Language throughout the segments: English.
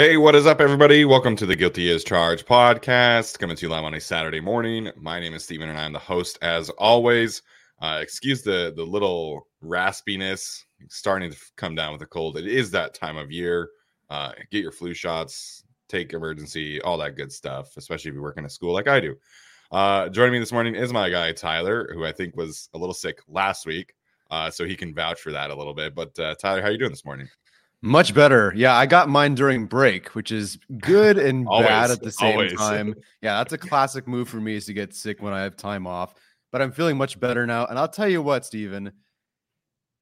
Hey, what is up, everybody? Welcome to the Guilty as Charged podcast, coming to you live on a Saturday morning. My name is Steven, and I'm the host as always. Uh, excuse the the little raspiness, starting to come down with a cold. It is that time of year. Uh, get your flu shots, take Emergen-C, all that good stuff, especially if you work in a school like I do. Uh, joining me this morning is my guy Tyler, who I think was a little sick last week, uh, so he can vouch for that a little bit. But uh, Tyler, how are you doing this morning? Much better. Yeah, I got mine during break, which is good and Always, bad at the same always. time. Yeah, that's a classic move for me is to get sick when I have time off. But I'm feeling much better now. And I'll tell you what, Steven,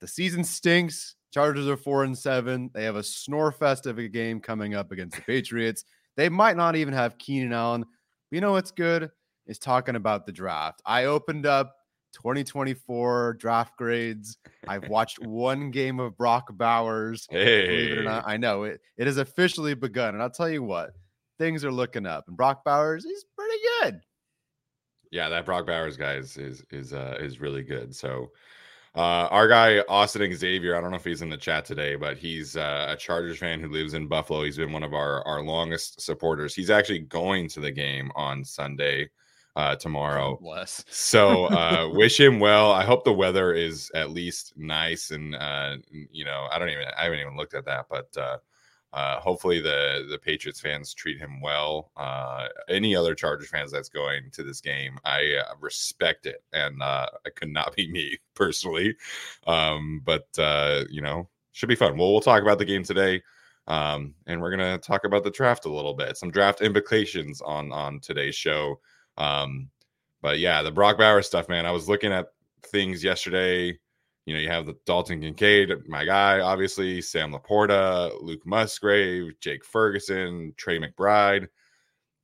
the season stinks. Chargers are four and seven. They have a snore fest of a game coming up against the Patriots. They might not even have Keenan Allen. But you know what's good? Is talking about the draft. I opened up 2024 draft grades. I've watched one game of Brock Bowers. Believe it or not, I know it. It has officially begun, and I'll tell you what, things are looking up. And Brock Bowers is pretty good. yeah, that Brock Bowers guy is is is uh, is really good. So, uh, our guy Austin Xavier, I don't know if he's in the chat today, but he's uh, a Chargers fan who lives in Buffalo. He's been one of our our longest supporters. He's actually going to the game on Sunday, uh, tomorrow. Bless. So uh wish him well. I hope the weather is at least nice and uh you know, I don't even I haven't even looked at that, but uh uh hopefully the the Patriots fans treat him well. Uh any other Chargers fans that's going to this game, I uh, respect it and uh it could not be me personally. Um but uh you know, should be fun. Well, we'll talk about the game today. Um, and we're gonna talk about the draft a little bit, some draft implications on on today's show. Um, but yeah, the Brock Bowers stuff, man. I was looking at things yesterday. You know, you have the Dalton Kincaid, my guy, obviously, Sam Laporta, Luke Musgrave, Jake Ferguson, Trey McBride.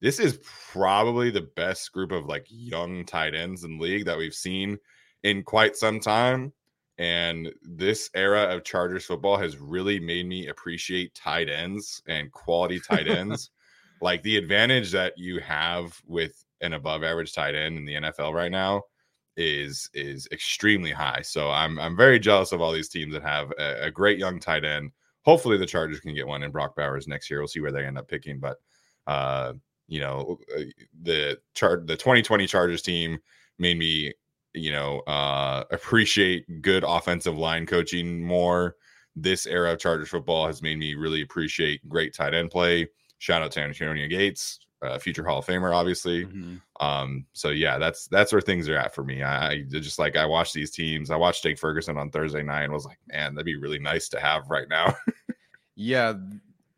This is probably the best group of like young tight ends in the league that we've seen in quite some time. And this era of Chargers football has really made me appreciate tight ends and quality tight ends. like the advantage that you have with an above average tight end in the NFL right now is is extremely high. So I'm I'm very jealous of all these teams that have a, a great young tight end. Hopefully the Chargers can get one in Brock Bowers next year. We'll see where they end up picking, but uh you know uh, the chart the 2020 Chargers team made me you know, uh, appreciate good offensive line coaching more. This era of Chargers football has made me really appreciate great tight end play. Shout out to Antonio Gates, uh, future Hall of Famer, obviously. Mm-hmm. Um, so yeah, that's that's where things are at for me. I, I just like I watch these teams. I watched Jake Ferguson on Thursday night and was like, man, that'd be really nice to have right now. yeah,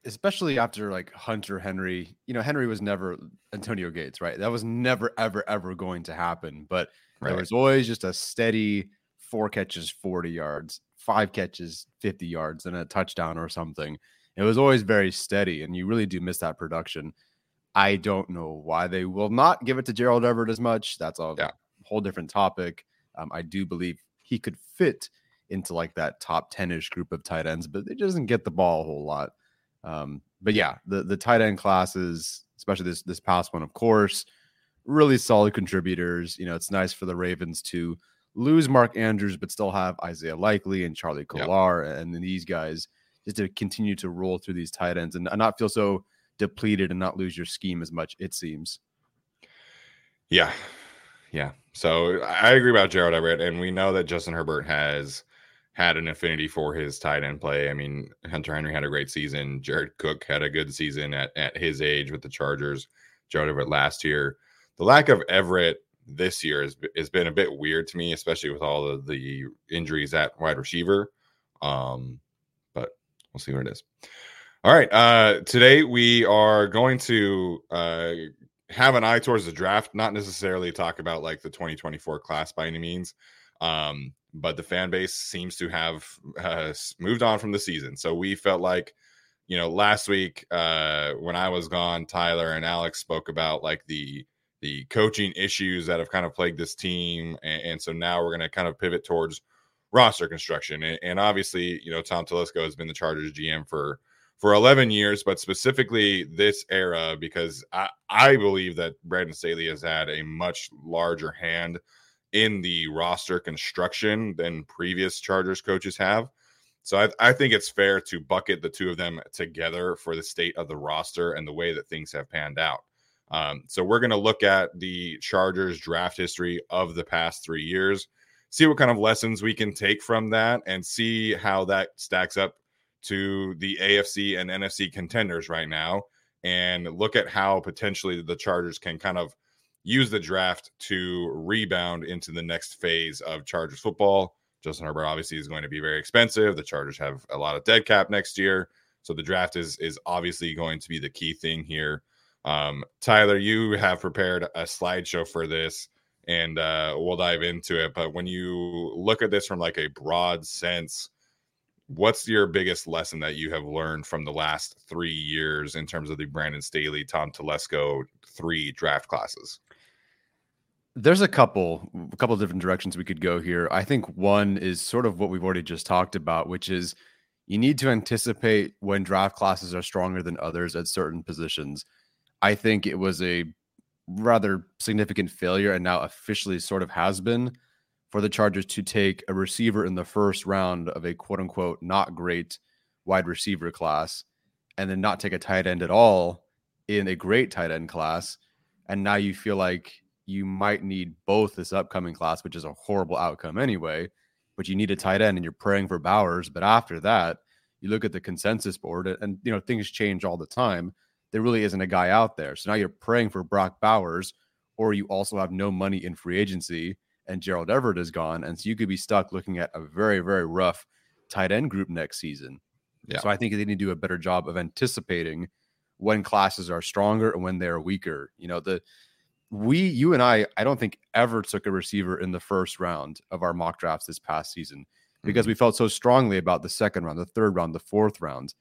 especially after like Hunter Henry. You know, Henry was never Antonio Gates, right? That was never, ever, ever going to happen. But right. there was always just a steady four catches, 40 yards, five catches, 50 yards, and a touchdown or something. It was always very steady, and you really do miss that production. I don't know why they will not give it to Gerald Everett as much. That's a yeah. whole different topic. Um, I do believe he could fit into like that top 10 ish group of tight ends, but it doesn't get the ball a whole lot. Um, but yeah, the, the tight end classes, especially this, this past one, of course, really solid contributors. You know, it's nice for the Ravens to lose Mark Andrews, but still have Isaiah Likely and Charlie Kolar and then these guys just to continue to roll through these tight ends and not feel so depleted and not lose your scheme as much, it seems. Yeah. Yeah. So I agree about Gerald Everett. And we know that Justin Herbert has had an affinity for his tight end play. I mean, Hunter Henry had a great season. Jared Cook had a good season at, at his age with the Chargers. Gerald Everett last year. The lack of Everett this year has, has been a bit weird to me, especially with all of the injuries at wide receiver. Um, but we'll see what it is. All right. Uh, today we are going to uh, have an eye towards the draft, not necessarily talk about like the 2024 class by any means. Um, but the fan base seems to have uh, moved on from the season. So we felt like, you know, last week uh, when I was gone, Tyler and Alex spoke about like the the coaching issues that have kind of plagued this team, and, and so now we're going to kind of pivot towards roster construction. And, and obviously, you know, Tom Telesco has been the Chargers GM for for 11 years, but specifically this era, because I, I believe that Brandon Staley has had a much larger hand in the roster construction than previous Chargers coaches have. So I, I think it's fair to bucket the two of them together for the state of the roster and the way that things have panned out. Um, so we're going to look at the Chargers draft history of the past three years, see what kind of lessons we can take from that, and see how that stacks up to the AFC and NFC contenders right now and look at how potentially the Chargers can kind of use the draft to rebound into the next phase of Chargers football. Justin Herbert obviously is going to be very expensive. The Chargers have a lot of dead cap next year. So the draft is is obviously going to be the key thing here. Um, Tyler, you have prepared a slideshow for this, and uh, we'll dive into it. But when you look at this from like a broad sense, what's your biggest lesson that you have learned from the last three years in terms of the Brandon Staley, Tom Telesco three draft classes? There's a couple, a couple different directions we could go here. I think one is sort of what we've already just talked about, which is you need to anticipate when draft classes are stronger than others at certain positions. I think it was a rather significant failure and now officially sort of has been for the Chargers to take a receiver in the first round of a quote unquote not great wide receiver class and then not take a tight end at all in a great tight end class. And now you feel like you might need both this upcoming class, which is a horrible outcome anyway, but you need a tight end and you're praying for Bowers. But after that, you look at the consensus board and, you know, things change all the time. There really isn't a guy out there. So now you're praying for Brock Bowers, or you also have no money in free agency and Gerald Everett is gone. And so you could be stuck looking at a very, very rough tight end group next season. Yeah. So I think they need to do a better job of anticipating when classes are stronger and when they're weaker. You know, the we, you and I, I don't think ever took a receiver in the first round of our mock drafts this past season because mm-hmm. we felt so strongly about the second round, the third round, the fourth round.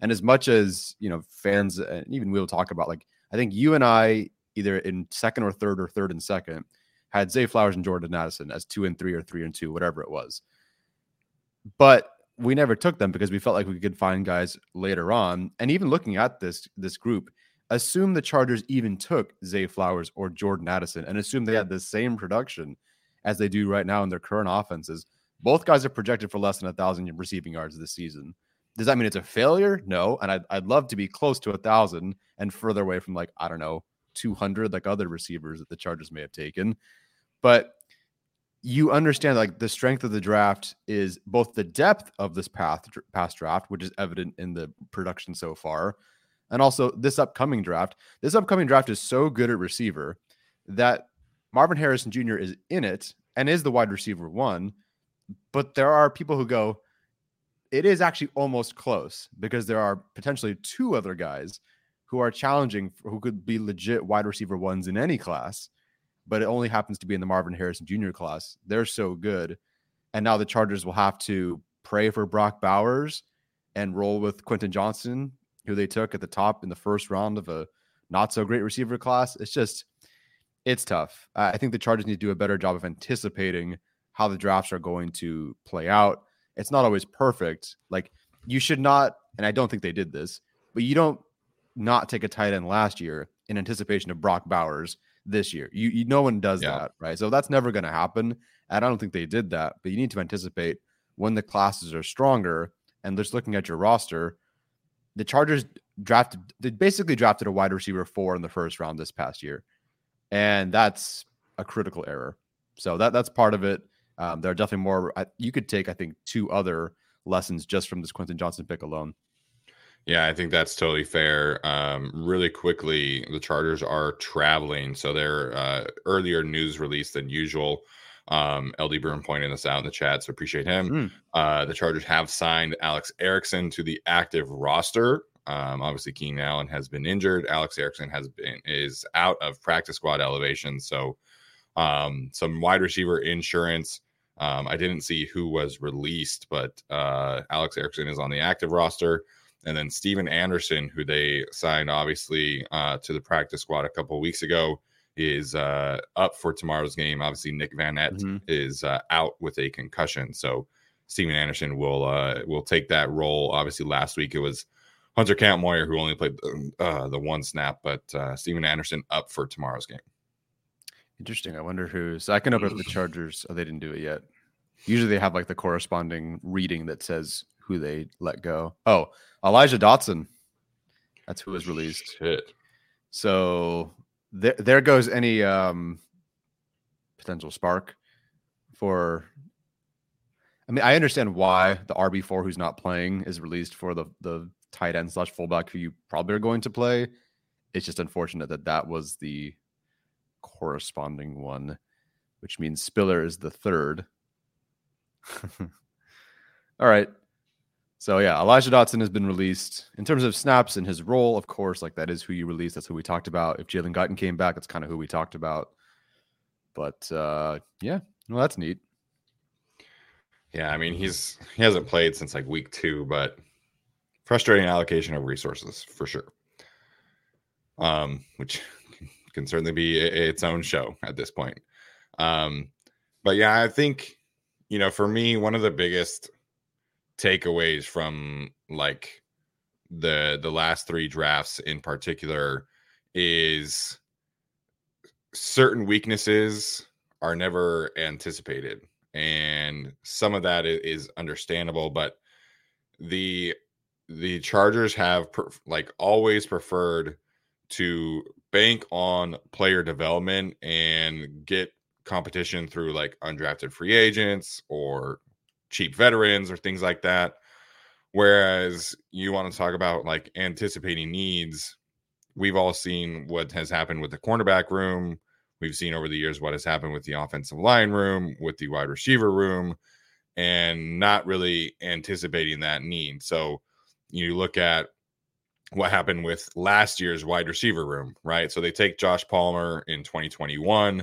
And as much as, you know, fans, and even we'll talk about, like, I think you and I, either in second or third or third and second, had Zay Flowers and Jordan Addison as two and three or three and two, whatever it was. But we never took them because we felt like we could find guys later on. And even looking at this this group, assume the Chargers even took Zay Flowers or Jordan Addison and assume they had the same production as they do right now in their current offenses. Both guys are projected for less than a thousand receiving yards this season. Does that mean it's a failure? No. And I'd, I'd love to be close to a thousand and further away from like, I don't know, 200 like other receivers that the Chargers may have taken. But you understand like the strength of the draft is both the depth of this path past draft, which is evident in the production so far, and also this upcoming draft. This upcoming draft is so good at receiver that Marvin Harrison Jr. is in it and is the wide receiver one. But there are people who go, it is actually almost close because there are potentially two other guys who are challenging who could be legit wide receiver ones in any class but it only happens to be in the Marvin Harrison Jr. class. They're so good. And now the Chargers will have to pray for Brock Bowers and roll with Quentin Johnston, who they took at the top in the first round of a not so great receiver class. It's just, it's tough. I think the Chargers need to do a better job of anticipating how the drafts are going to play out. It's not always perfect. Like, you should not, and I don't think they did this, but you don't not take a tight end last year in anticipation of Brock Bowers this year. You, you no one does yeah. that, right? So that's never going to happen. And I don't think they did that, but you need to anticipate when the classes are stronger and just looking at your roster, the Chargers drafted they basically drafted a wide receiver four in the first round this past year. And that's a critical error. So that that's part of it. Um, there are definitely more. You could take, I think, two other lessons just from this Quentin Johnston pick alone. Yeah, I think that's totally fair. Um, really quickly, the Chargers are traveling, so they're uh, earlier news release than usual. Um, LD Broom pointing this out in the chat, so appreciate him. Mm. Uh, the Chargers have signed Alex Erickson to the active roster. Um, obviously, Keenan Allen has been injured. Alex Erickson has been is out of practice squad elevation. So, um, some wide receiver insurance. Um, I didn't see who was released, but uh, Alex Erickson is on the active roster. And then Stephen Anderson, who they signed obviously uh, to the practice squad a couple weeks ago, is uh, up for tomorrow's game. Obviously, Nick Van mm-hmm. is uh, out with a concussion, so Stephen Anderson will uh, will take that role. Obviously, last week it was Hunter Kampmoyer who only played the, uh, the one snap, but uh, Stephen Anderson up for tomorrow's game. Interesting. I wonder who's. I can open up the Chargers. Oh, they didn't do it yet. Usually they have like the corresponding reading that says who they let go. Oh, Elijah Dotson. That's who was released. Shit. So there, there goes any um, potential spark for. I mean, I understand why the RB four who's not playing is released for the the tight end slash fullback who you probably are going to play. It's just unfortunate that that was the corresponding one, which means Spiller is the third. All right. So yeah, Elijah Dotson has been released in terms of snaps and his role. Of course, like that is who you release. That's who we talked about. If Jalen Guyton came back, that's kind of who we talked about. But uh, yeah, well, that's neat. Yeah, I mean he's he hasn't played since like week two, but frustrating allocation of resources for sure. Um, which can certainly be its own show at this point. Um, but yeah, I think you know for me one of the biggest takeaways from like the the last three drafts in particular is certain weaknesses are never anticipated and some of that is understandable but the the chargers have like always preferred to bank on player development and get competition through like undrafted free agents or cheap veterans or things like that. Whereas you want to talk about like anticipating needs, we've all seen what has happened with the cornerback room. We've seen over the years what has happened with the offensive line room, with the wide receiver room, and not really anticipating that need. So you look at what happened with last year's wide receiver room, right? So they take Josh Palmer in 2021.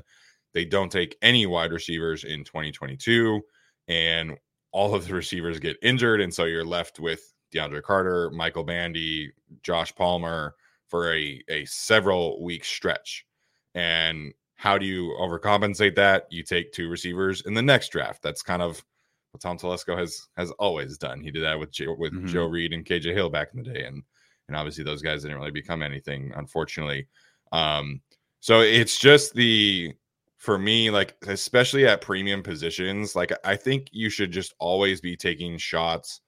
They don't take any wide receivers in 2022. And all of the receivers get injured, and so you're left with DeAndre Carter, Michael Bandy, Josh Palmer for a a several week stretch. And how do you overcompensate that? You take two receivers in the next draft. That's kind of what Tom Telesco has has always done. He did that with Joe, with mm-hmm. Joe Reed and KJ Hill back in the day, and and obviously those guys didn't really become anything, unfortunately. Um, so it's just the for me, like especially at premium positions, like I think you should just always be taking shots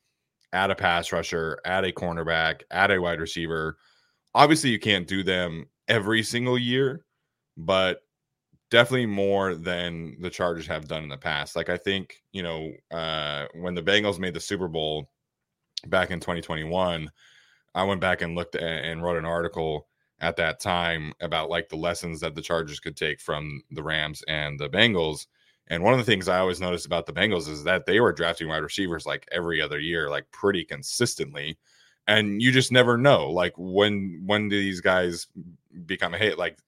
at a pass rusher, at a cornerback, at a wide receiver. Obviously, you can't do them every single year, but definitely more than the Chargers have done in the past. Like I think, you know, uh, when the Bengals made the Super Bowl back in 2021, I went back and looked at, and wrote an article at that time about like the lessons that the Chargers could take from the Rams and the Bengals. And one of the things I always noticed about the Bengals is that they were drafting wide receivers like every other year, like pretty consistently. And you just never know, like when when do these guys become a hit? Like,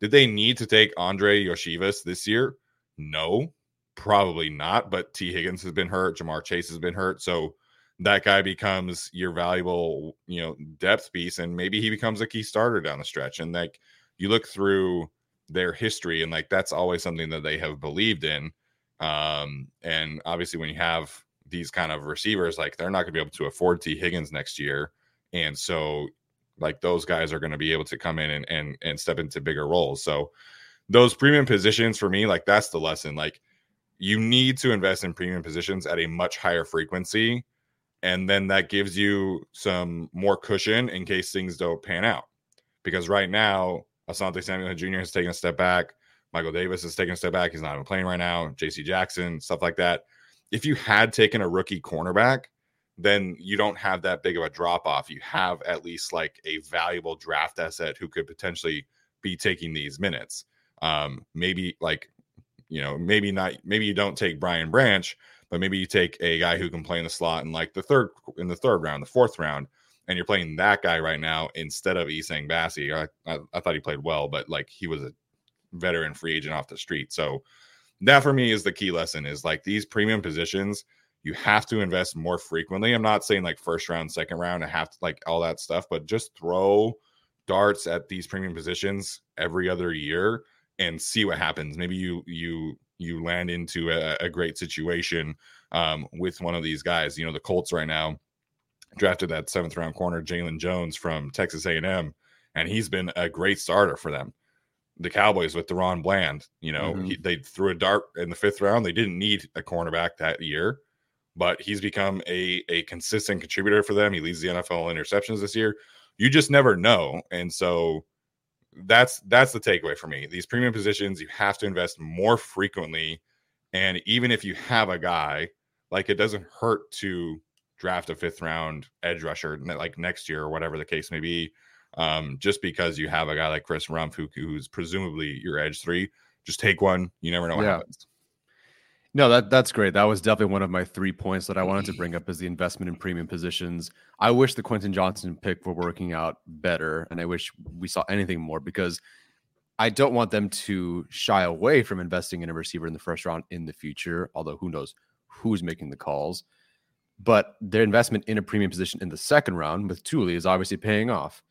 did they need to take Andrei Iosivas this year? No, probably not. But Tee Higgins has been hurt, Ja'Marr Chase has been hurt, so that guy becomes your valuable, you know, depth piece, and maybe he becomes a key starter down the stretch. And like you look through their history, and like that's always something that they have believed in. Um, and obviously, when you have these kind of receivers, like they're not going to be able to afford Tee Higgins next year, and so like those guys are going to be able to come in and and and step into bigger roles. So those premium positions for me, like that's the lesson. Like you need to invest in premium positions at a much higher frequency and then that gives you some more cushion in case things don't pan out. Because right now, Asante Samuel Jr. has taken a step back. Michael Davis is taking a step back. He's not even playing right now. J.C. Jackson, stuff like that. If you had taken a rookie cornerback, then you don't have that big of a drop off. You have at least like a valuable draft asset who could potentially be taking these minutes. Um, maybe like, you know, maybe not, maybe you don't take Brian Branch, but maybe you take a guy who can play in the slot in like the third in the third round, the fourth round, and you're playing that guy right now instead of Essang Bassey. I, I, I thought he played well, but like he was a veteran free agent off the street. So that for me is the key lesson is like these premium positions you have to invest more frequently. I'm not saying like first round, second round, I have to like all that stuff, but just throw darts at these premium positions every other year and see what happens. Maybe you you you land into a, a great situation um, with one of these guys. You know, the Colts right now drafted that seventh round corner Jaylon Jones from Texas A&M, and he's been a great starter for them. The Cowboys with DaRon Bland, you know, mm-hmm. he, they threw a dart in the fifth round. They didn't need a cornerback that year, but he's become a a consistent contributor for them. He leads the NFL interceptions this year. You just never know, and so that's that's the takeaway for me. These premium positions, you have to invest more frequently. And even if you have a guy, like it doesn't hurt to draft a fifth round edge rusher like next year or whatever the case may be. Um, just because you have a guy like Chris Rumph who, who's presumably your edge three, just take one. You never know what yeah. happens. No, that that's great. That was definitely one of my three points that I wanted to bring up as the investment in premium positions. I wish the Quentin Johnston pick were working out better, and I wish we saw anything more because I don't want them to shy away from investing in a receiver in the first round in the future. Although who knows who's making the calls, but their investment in a premium position in the second round with Tuli is obviously paying off.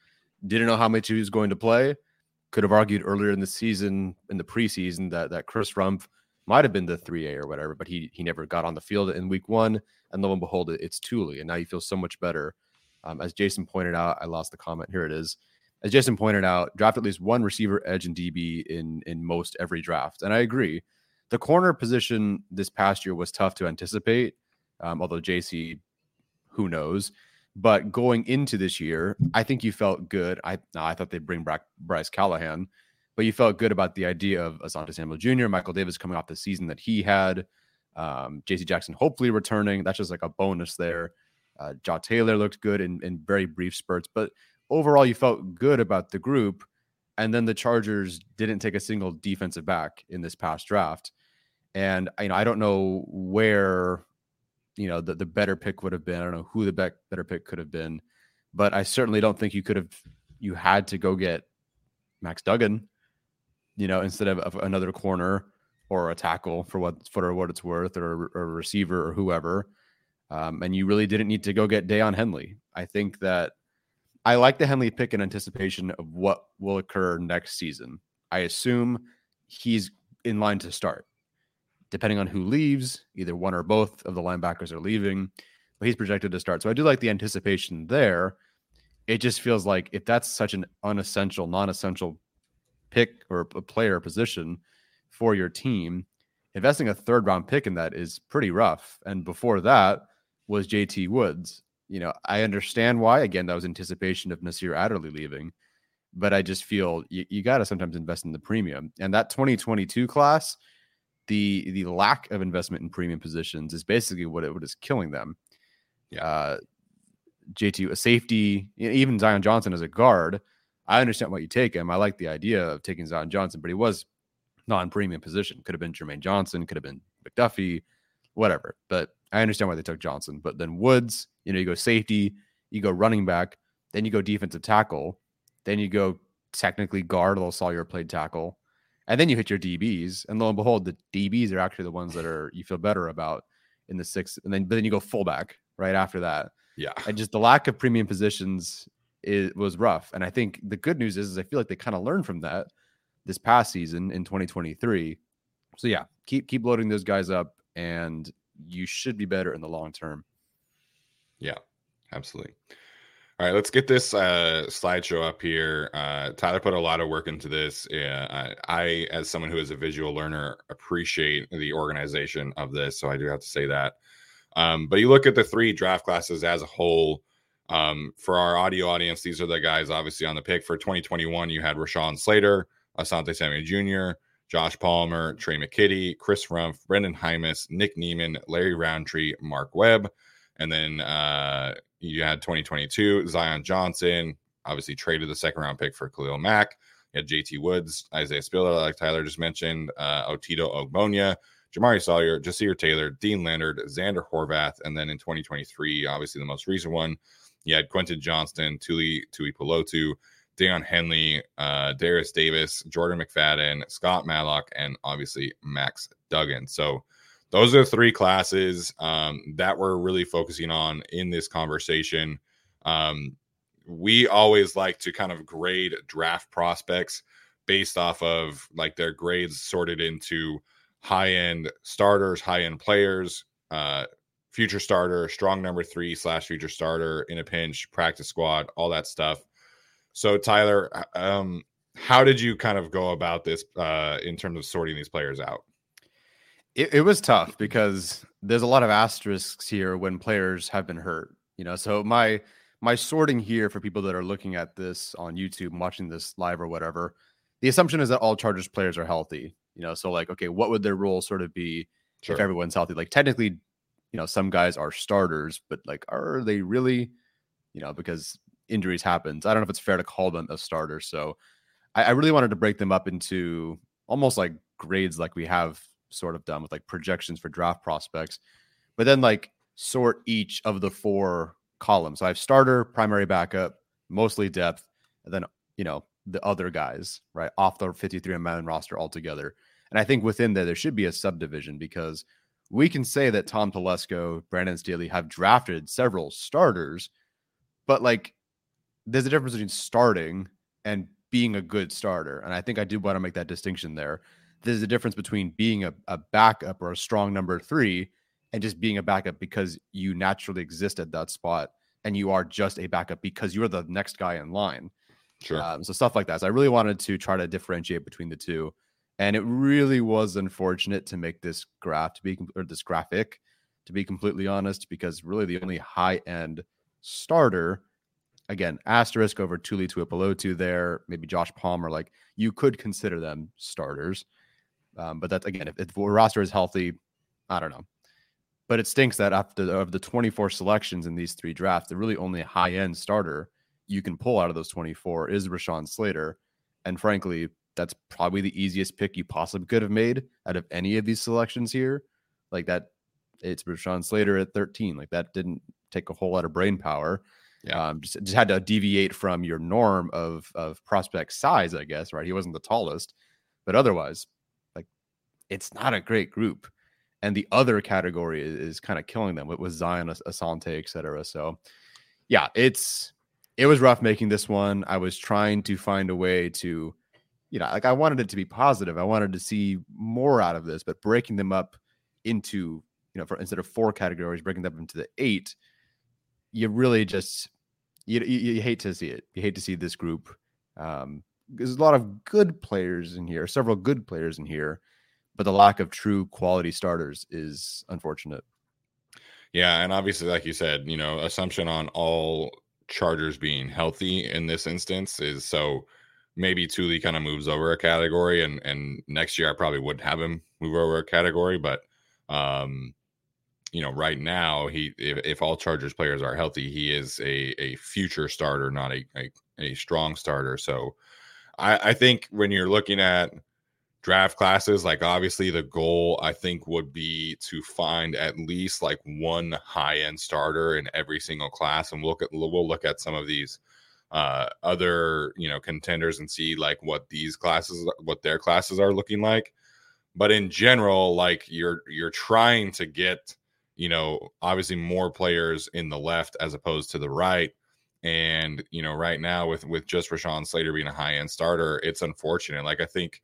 Didn't know how much he was going to play. Could have argued earlier in the season, in the preseason, that that Chris Rumph might have been the 3A or whatever, but he he never got on the field in week one. And lo and behold, it, it's Tuli. And now he feels so much better. Um, as Jason pointed out, I lost the comment. Here it is. As Jason pointed out, draft at least one receiver, edge, and DB in in most every draft. And I agree. The corner position this past year was tough to anticipate. Um, although JC, who knows? But going into this year, I think you felt good. I I thought they'd bring back Bryce Callahan but you felt good about the idea of Asante Samuel Jr., Michael Davis coming off the season that he had, um, JC Jackson hopefully returning. That's just like a bonus there. Uh, Jaw Taylor looked good in, in very brief spurts, but overall, you felt good about the group. And then the Chargers didn't take a single defensive back in this past draft. And you know, I don't know where you know the, the better pick would have been. I don't know who the be- better pick could have been, but I certainly don't think you could have you had to go get Max Duggan you know, instead of, of another corner or a tackle for what for what it's worth, or, or a receiver or whoever. Um, and you really didn't need to go get Daiyan Henley. I think that I like the Henley pick in anticipation of what will occur next season. I assume he's in line to start, depending on who leaves. Either one or both of the linebackers are leaving, but he's projected to start. So I do like the anticipation there. It just feels like if that's such an unessential, non-essential pick or a player position for your team, investing a third round pick in that is pretty rough. And before that was JT Woods. You know, I understand why. Again, that was anticipation of Nasir Adderley leaving. but I just feel you, you got to sometimes invest in the premium. And that 2022 class, the the lack of investment in premium positions is basically what it what is killing them. Yeah. Uh, JT a safety, even Zion Johnson as a guard. I understand why you take him. I like the idea of taking Zion Johnson, but he was non-premium position. Could have been Jermaine Johnson, could have been McDuffie, whatever. But I understand why they took Johnson. But then Woods, you know, you go safety, you go running back, then you go defensive tackle, then you go technically guard, although Salyer played tackle, and then you hit your DBs. And lo and behold, the DBs are actually the ones that are you feel better about in the sixth. And then but then you go fullback right after that. Yeah. And just the lack of premium positions it was rough. And I think the good news is, is I feel like they kind of learned from that this past season in 2023. So yeah, keep keep loading those guys up, and you should be better in the long term. Yeah, absolutely. All right, let's get this uh, slideshow up here. Uh, Tyler put a lot of work into this. Yeah, I, I, as someone who is a visual learner, appreciate the organization of this. So I do have to say that. Um, but you look at the three draft classes as a whole. Um, for our audio audience, these are the guys obviously on the pick for 2021. You had Rashawn Slater, Asante Samuel Jr., Josh Palmer, Tre' McKitty, Chris Rumph, Brenden Jaimes, Nick Niemann, Larry Rountree, Mark Webb. And then uh, you had 2022, Zion Johnson, obviously traded the second round pick for Khalil Mack. You had JT Woods, Isaiah Spiller, like Tyler just mentioned, uh, Otito Ogbonnia, Jamaree Salyer, Ja'Sir Taylor, Deane Leonard, Xander Horvath. And then in 2023, obviously the most recent one, you had Quentin Johnston, Tuli Tui Pelotu, Daiyan Henley, uh, Derius Davis, Jordan McFadden, Scott Matlock, and obviously Max Duggan. So those are the three classes um, that we're really focusing on in this conversation. Um, we always like to kind of grade draft prospects based off of like their grades sorted into high end starters, high end players, uh, future starter, strong number three slash future starter in a pinch, practice squad, all that stuff. So Tyler, um, how did you kind of go about this uh, in terms of sorting these players out? It, it was tough because there's a lot of asterisks here when players have been hurt. You know, so my my sorting here for people that are looking at this on YouTube, watching this live or whatever, the assumption is that all Chargers players are healthy. You know, so like, okay, what would their role sort of be Sure. if everyone's healthy? Like, technically, you know, some guys are starters, but like, are they really? You know, because injuries happens. I don't know if it's fair to call them a starter. So, I, I really wanted to break them up into almost like grades, like we have sort of done with like projections for draft prospects, but then like sort each of the four columns. So I have starter, primary backup, mostly depth, and then you know the other guys right off the 53 man roster altogether. And I think within there there should be a subdivision because we can say that Tom Telesco, Brandon Staley have drafted several starters, but like there's a difference between starting and being a good starter. And I think I do want to make that distinction there. There's a difference between being a, a backup or a strong number three and just being a backup because you naturally exist at that spot and you are just a backup because you're the next guy in line. Sure. Um, so stuff like that. So I really wanted to try to differentiate between the two, and it really was unfortunate to make this graph to be or this graphic to be completely honest, because really the only high end starter, again asterisk over Tuli Tuipulotu there, maybe Josh Palmer, like you could consider them starters, um, but that's again if, if the roster is healthy, I don't know. But it stinks that after of the 24 selections in these three drafts, the really only high end starter you can pull out of those 24 is Rashawn Slater. And frankly, that's probably the easiest pick you possibly could have made out of any of these selections here. Like that, it's Rashawn Slater at 13. Like that didn't take a whole lot of brain power. Yeah. Um, just, just had to deviate from your norm of of prospect size, I guess, right? He wasn't the tallest, but otherwise, like it's not a great group. And the other category is, is kind of killing them with, with Zion, As- Asante, et cetera. So yeah, it's it was rough making this one. I was trying to find a way to, you know, like I wanted it to be positive. I wanted to see more out of this, but breaking them up into, you know, for instead of four categories, breaking them up into the eight, you really just you, you, you hate to see it. You hate to see this group. Um, there's a lot of good players in here, several good players in here, but the lack of true quality starters is unfortunate. Yeah, and obviously, like you said, you know, assumption on all Chargers being healthy in this instance is so maybe Tuli kind of moves over a category, and and next year I probably would have him move over a category, but um, you know, right now he if, if all Chargers players are healthy, he is a a future starter, not a a, a strong starter. So I, I think when you're looking at draft classes, like obviously the goal I think would be to find at least like one high end starter in every single class, and we'll look at we'll look at some of these uh other you know contenders and see like what these classes what their classes are looking like. But in general like you're you're trying to get you know obviously more players in the left as opposed to the right. And you know right now with with just Rashawn Slater being a high end starter it's unfortunate. Like I think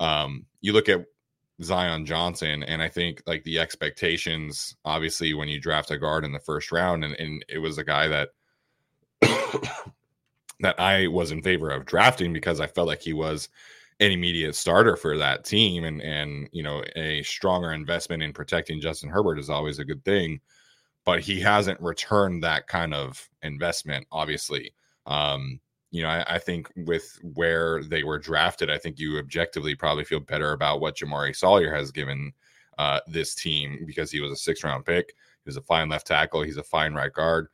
um you look at Zion Johnson and I think like the expectations obviously when you draft a guard in the first round and, and it was a guy that that I was in favor of drafting because I felt like he was an immediate starter for that team and and you know a stronger investment in protecting Justin Herbert is always a good thing. But he hasn't returned that kind of investment obviously. Um you know I, I think with where they were drafted I think you objectively probably feel better about what Jamaree Salyer has given uh this team because he was a six round pick. He was a fine left tackle. He's a fine right guard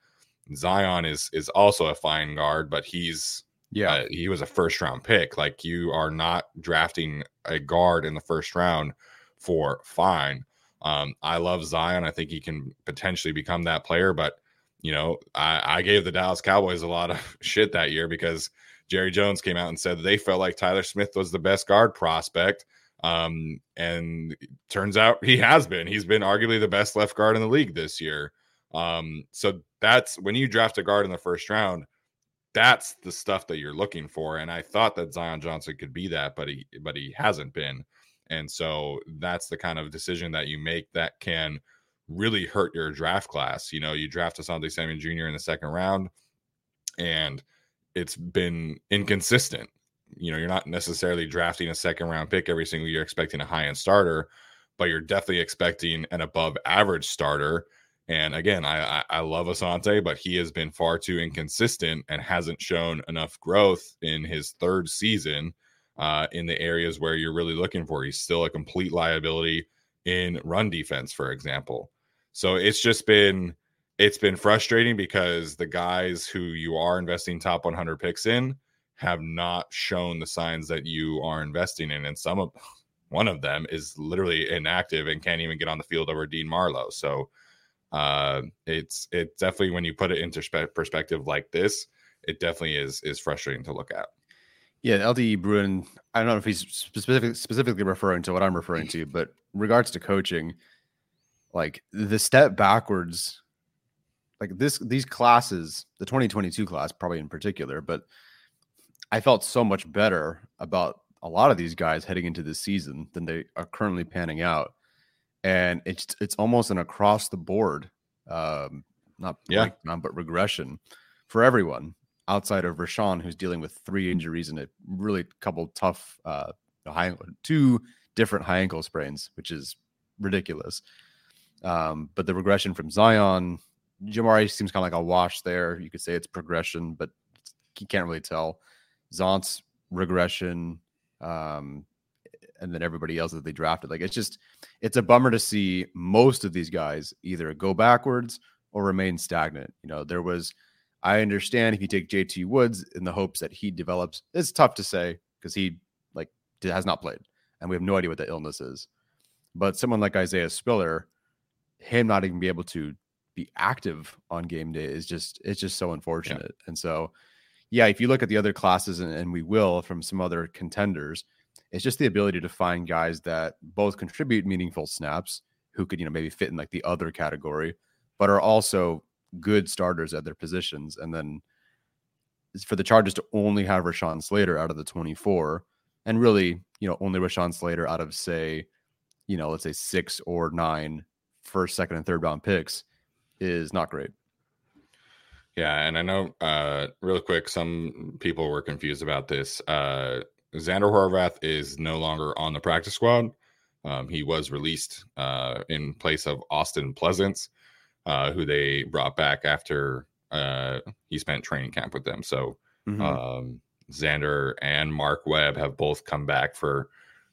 Zion is is also a fine guard, but he's Yeah. uh, he was a first round pick. Like you are not drafting a guard in the first round for fine. Um, I love Zion. I think he can potentially become that player, but you know, I, I gave the Dallas Cowboys a lot of shit that year because Jerry Jones came out and said they felt like Tyler Smith was the best guard prospect. Um, and turns out he has been. He's been arguably the best left guard in the league this year. Um, so that's when you draft a guard in the first round, that's the stuff that you're looking for. And I thought that Zion Johnson could be that, but he but he hasn't been. And so that's the kind of decision that you make that can really hurt your draft class. You know, you draft Asante Samuel Jr. in the second round, and it's been inconsistent. You know, you're not necessarily drafting a second round pick every single year expecting a high end starter, but you're definitely expecting an above average starter. And again, I, I I love Asante, but he has been far too inconsistent and hasn't shown enough growth in his third season uh, in the areas where you're really looking for. He's still a complete liability in run defense, for example. So it's just been it's been frustrating because the guys who you are investing top 100 picks in have not shown the signs that you are investing in, and some of one of them is literally inactive and can't even get on the field over Dean Marlowe. So uh, it's it definitely when you put it into spe- perspective like this, it definitely is is frustrating to look at. Yeah, LDE Bruin. I don't know if he's specific, specifically referring to what I'm referring to, but regards to coaching, like the step backwards, like this these classes, the 2022 class probably in particular, but I felt so much better about a lot of these guys heading into this season than they are currently panning out, and it's it's almost an across the board, um, not Yeah. breakdown, but regression for everyone outside of Rashawn, who's dealing with three injuries and a really couple tough, uh, high, two different high ankle sprains, which is ridiculous. Um, but the regression from Zion, Jamaree seems kind of like a wash there. You could say it's progression, but you can't really tell. Zont's regression, um, and then everybody else that they drafted. Like it's just, it's a bummer to see most of these guys either go backwards or remain stagnant. You know, there was I understand if you take JT Woods in the hopes that he develops, it's tough to say because he like has not played and we have no idea what the illness is. But someone like Isaiah Spiller, him not even be able to be active on game day is just it's just so unfortunate. And so, yeah, if you look at the other classes and, and we will from some other contenders, it's just the ability to find guys that both contribute meaningful snaps who could you know maybe fit in like the other category, but are also good starters at their positions. And then for the Chargers to only have Rashawn Slater out of the 24, and really, you know, only Rashawn Slater out of say, you know, let's say six or nine first, second, and third round picks is not great. Yeah, and I know uh real quick, some people were confused about this. Uh Xander Horvath is no longer on the practice squad. Um, he was released uh in place of Austin Pleasance, uh, who they brought back after uh he spent training camp with them. So Mhm. um Xander and Mark Webb have both come back for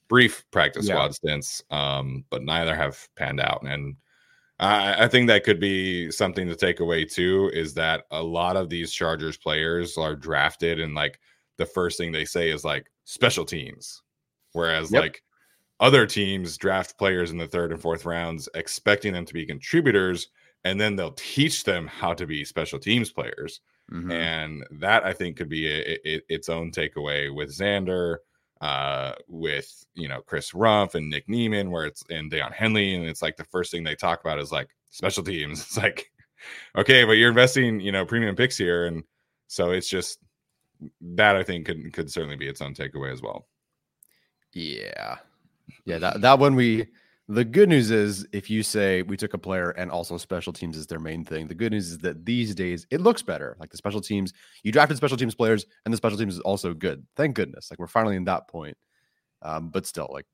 brief practice Yeah. squad stints, um, but neither have panned out. And I, I think that could be something to take away too. Is that a lot of these Chargers players are drafted, and like the first thing they say is like special teams, whereas Yep. like other teams draft players in the third and fourth rounds, expecting them to be contributors, and then they'll teach them how to be special teams players. Mhm. And that I think could be a, a- its own takeaway with Xander, uh, with you know Chris Rumph and Nick Niemann, where it's and Daiyan Henley, and it's like the first thing they talk about is like special teams. It's like, okay, but you're investing, you know, premium picks here, and so it's just that I think could could certainly be its own takeaway as well. Yeah. Yeah, that, that one we the good news is if you say we took a player and also special teams is their main thing, the good news is that these days it looks better. Like the special teams, you drafted special teams players and the special teams is also good. Thank goodness. Like we're finally in that point. Um, but still, like,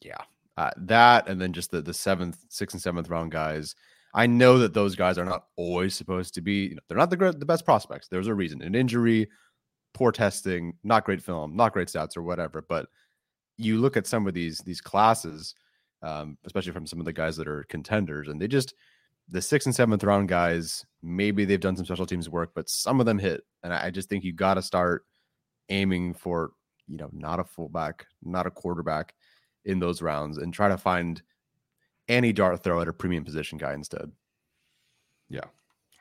yeah, uh, that and then just the the seventh, sixth, and seventh round guys. I know that those guys are not always supposed to be. You know, they're not the the best prospects. There's a reason. An injury, poor testing, not great film, not great stats or whatever. But you look at some of these these classes, um, especially from some of the guys that are contenders, and they just the sixth and seventh round guys. Maybe they've done some special teams work, but some of them hit, and I I just think you got to start aiming for you know not a fullback, not a quarterback in those rounds, and try to find any dart throw at a premium position guy instead. Yeah,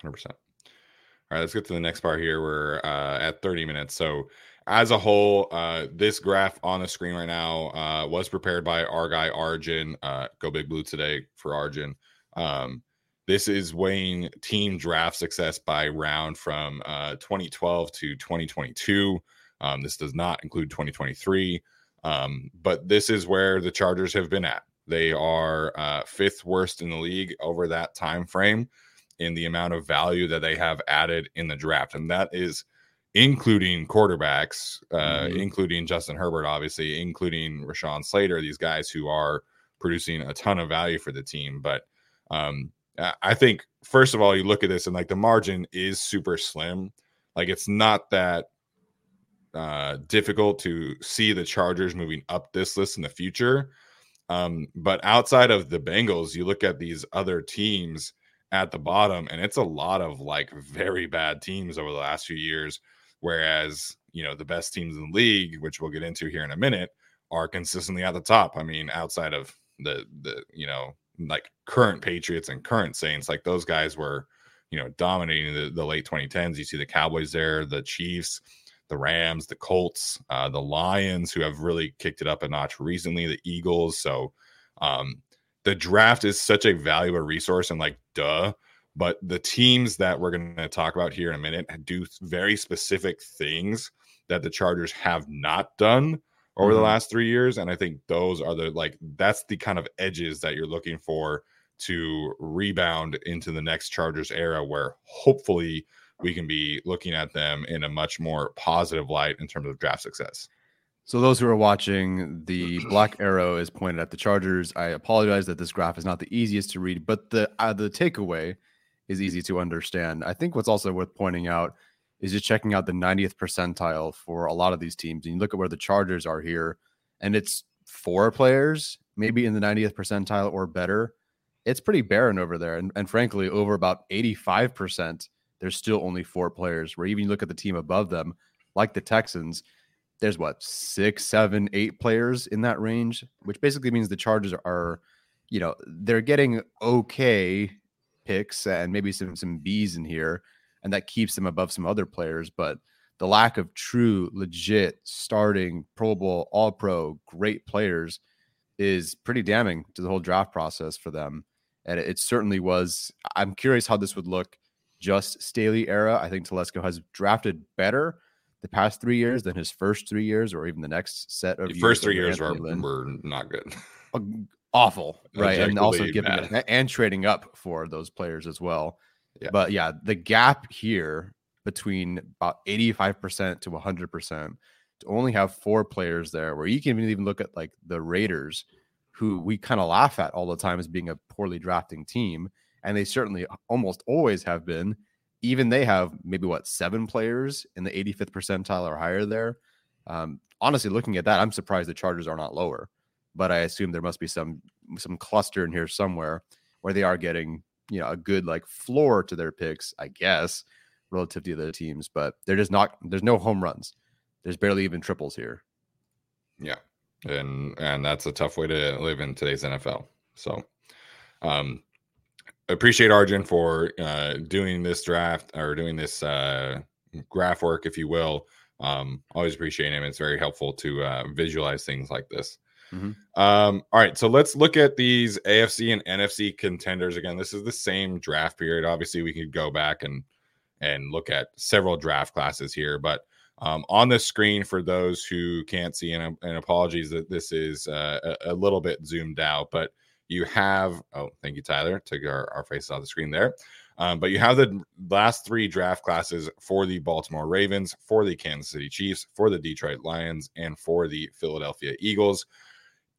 Hundred percent. All right, let's get to the next part here. We're uh, at 30 minutes. So, as a whole, uh, this graph on the screen right now uh, was prepared by our guy Arjun. Uh, go Big Blue today for Arjun. Um, this is weighing team draft success by round from uh, 2012 to 2022. Um, this does not include 2023, um, but this is where the Chargers have been at. They are uh, fifth worst in the league over that time frame in the amount of value that they have added in the draft, and that is including quarterbacks, uh, Mhm. including Justin Herbert, obviously, including Rashawn Slater. These guys who are producing a ton of value for the team, but um, I I think first of all, you look at this and like the margin is super slim. Like it's not that uh, difficult to see the Chargers moving up this list in the future. Um, but outside of the Bengals, you look at these other teams at the bottom, and it's a lot of like very bad teams over the last few years. Whereas, you know, the best teams in the league, which we'll get into here in a minute, are consistently at the top. I mean, outside of the the you know like current Patriots and current Saints, like those guys were, you know, dominating the, the late 2010s. You see the Cowboys there, the Chiefs, the Rams, the Colts, uh, the Lions, who have really kicked it up a notch recently, the Eagles. So um, the draft is such a valuable resource and like duh. But the teams that we're going to talk about here in a minute do very specific things that the Chargers have not done over the Mhm. last three years. And I think those are the like that's the kind of edges that you're looking for to rebound into the next Chargers era where hopefully we can be looking at them in a much more positive light in terms of draft success. So those who are watching, the black arrow is pointed at the Chargers. I apologize that this graph is not the easiest to read, but the uh, the takeaway is easy to understand. I think what's also worth pointing out is just checking out the 90th percentile for a lot of these teams. And you look at where the Chargers are here, and it's four players, maybe in the 90th percentile or better. It's pretty barren over there. And, and frankly, over about 85%, there's still only four players. Where even you look at the team above them, like the Texans, there's what six, seven, eight players in that range, which basically means the Chargers are, you know, they're getting okay picks and maybe some some Bs in here, and that keeps them above some other players. But the lack of true, legit, starting Pro Bowl, All Pro, great players is pretty damning to the whole draft process for them. And it, it certainly was. I'm curious how this would look just Staley era. I think Telesco has drafted better the past three years than his first three years, or even the next set of The first three years were, were not good. Awful, right? And also giving it, and trading up for those players as well. Yeah. But yeah, the gap here between about 85% to 100% to only have four players there, where you can even look at like the Raiders, who we kind of laugh at all the time as being a poorly drafting team, and they certainly almost always have been. even they have maybe what seven players in the 85th percentile or higher there. Um, honestly, looking at that, I'm surprised the Chargers are not lower. But I assume there must be some some cluster in here somewhere where they are getting you know a good like floor to their picks, I guess, relative to the other teams. But they're just not. There's no home runs. There's barely even triples here. Yeah, and and that's a tough way to live in today's NFL. So, um, appreciate Arjun for uh, doing this draft or doing this uh, graph work, if you will. Um, always appreciate him. It's very helpful to uh, visualize things like this. Mm-hmm. Um, all right, so let's look at these AFC and NFC contenders again. This is the same draft period. Obviously, we could go back and and look at several draft classes here, but um, on the screen for those who can't see, and, and apologies that this is uh, a, a, little bit zoomed out, but you have oh, thank you, Tyler, took our, our faces off the screen there. Um, but you have the last three draft classes for the Baltimore Ravens, for the Kansas City Chiefs, for the Detroit Lions, and for the Philadelphia Eagles.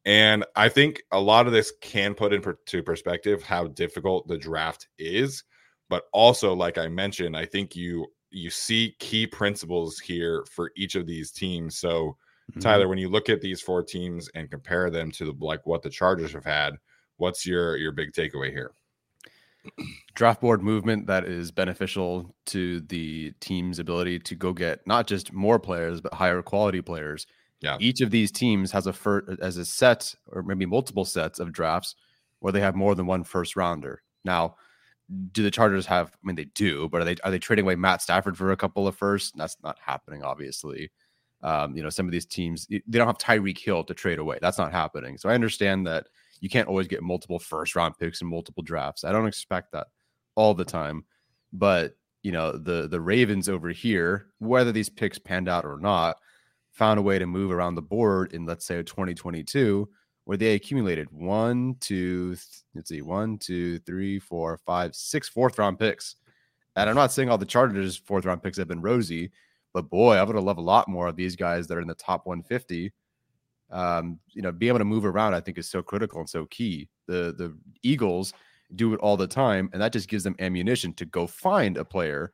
And I think a lot of this can put into perspective how difficult the draft is. But also, like I mentioned, I think you you see key principles here for each of these teams. So, mm-hmm. Tyler, when you look at these four teams and compare them to the, like what the Chargers have had, what's your your big takeaway here? Draft board movement that is beneficial to the team's ability to go get not just more players but higher quality players yeah. Each of these teams has a first as a set or maybe multiple sets of drafts where they have more than one first rounder. Now, do the Chargers have? I mean, they do, but are they are they trading away Matt Stafford for a couple of firsts? That's not happening, obviously. Um, you know, some of these teams they don't have Tyreek Hill to trade away. That's not happening. So I understand that you can't always get multiple first round picks in multiple drafts. I don't expect that all the time, but you know, the the Ravens over here, whether these picks panned out or not, found a way to move around the board in let's say 2022 where they accumulated one two th- let's see one two three four five six fourth round picks and i'm not saying all the chargers fourth round picks have been rosy but boy i would have loved a lot more of these guys that are in the top 150 um, you know being able to move around i think is so critical and so key the the eagles do it all the time and that just gives them ammunition to go find a player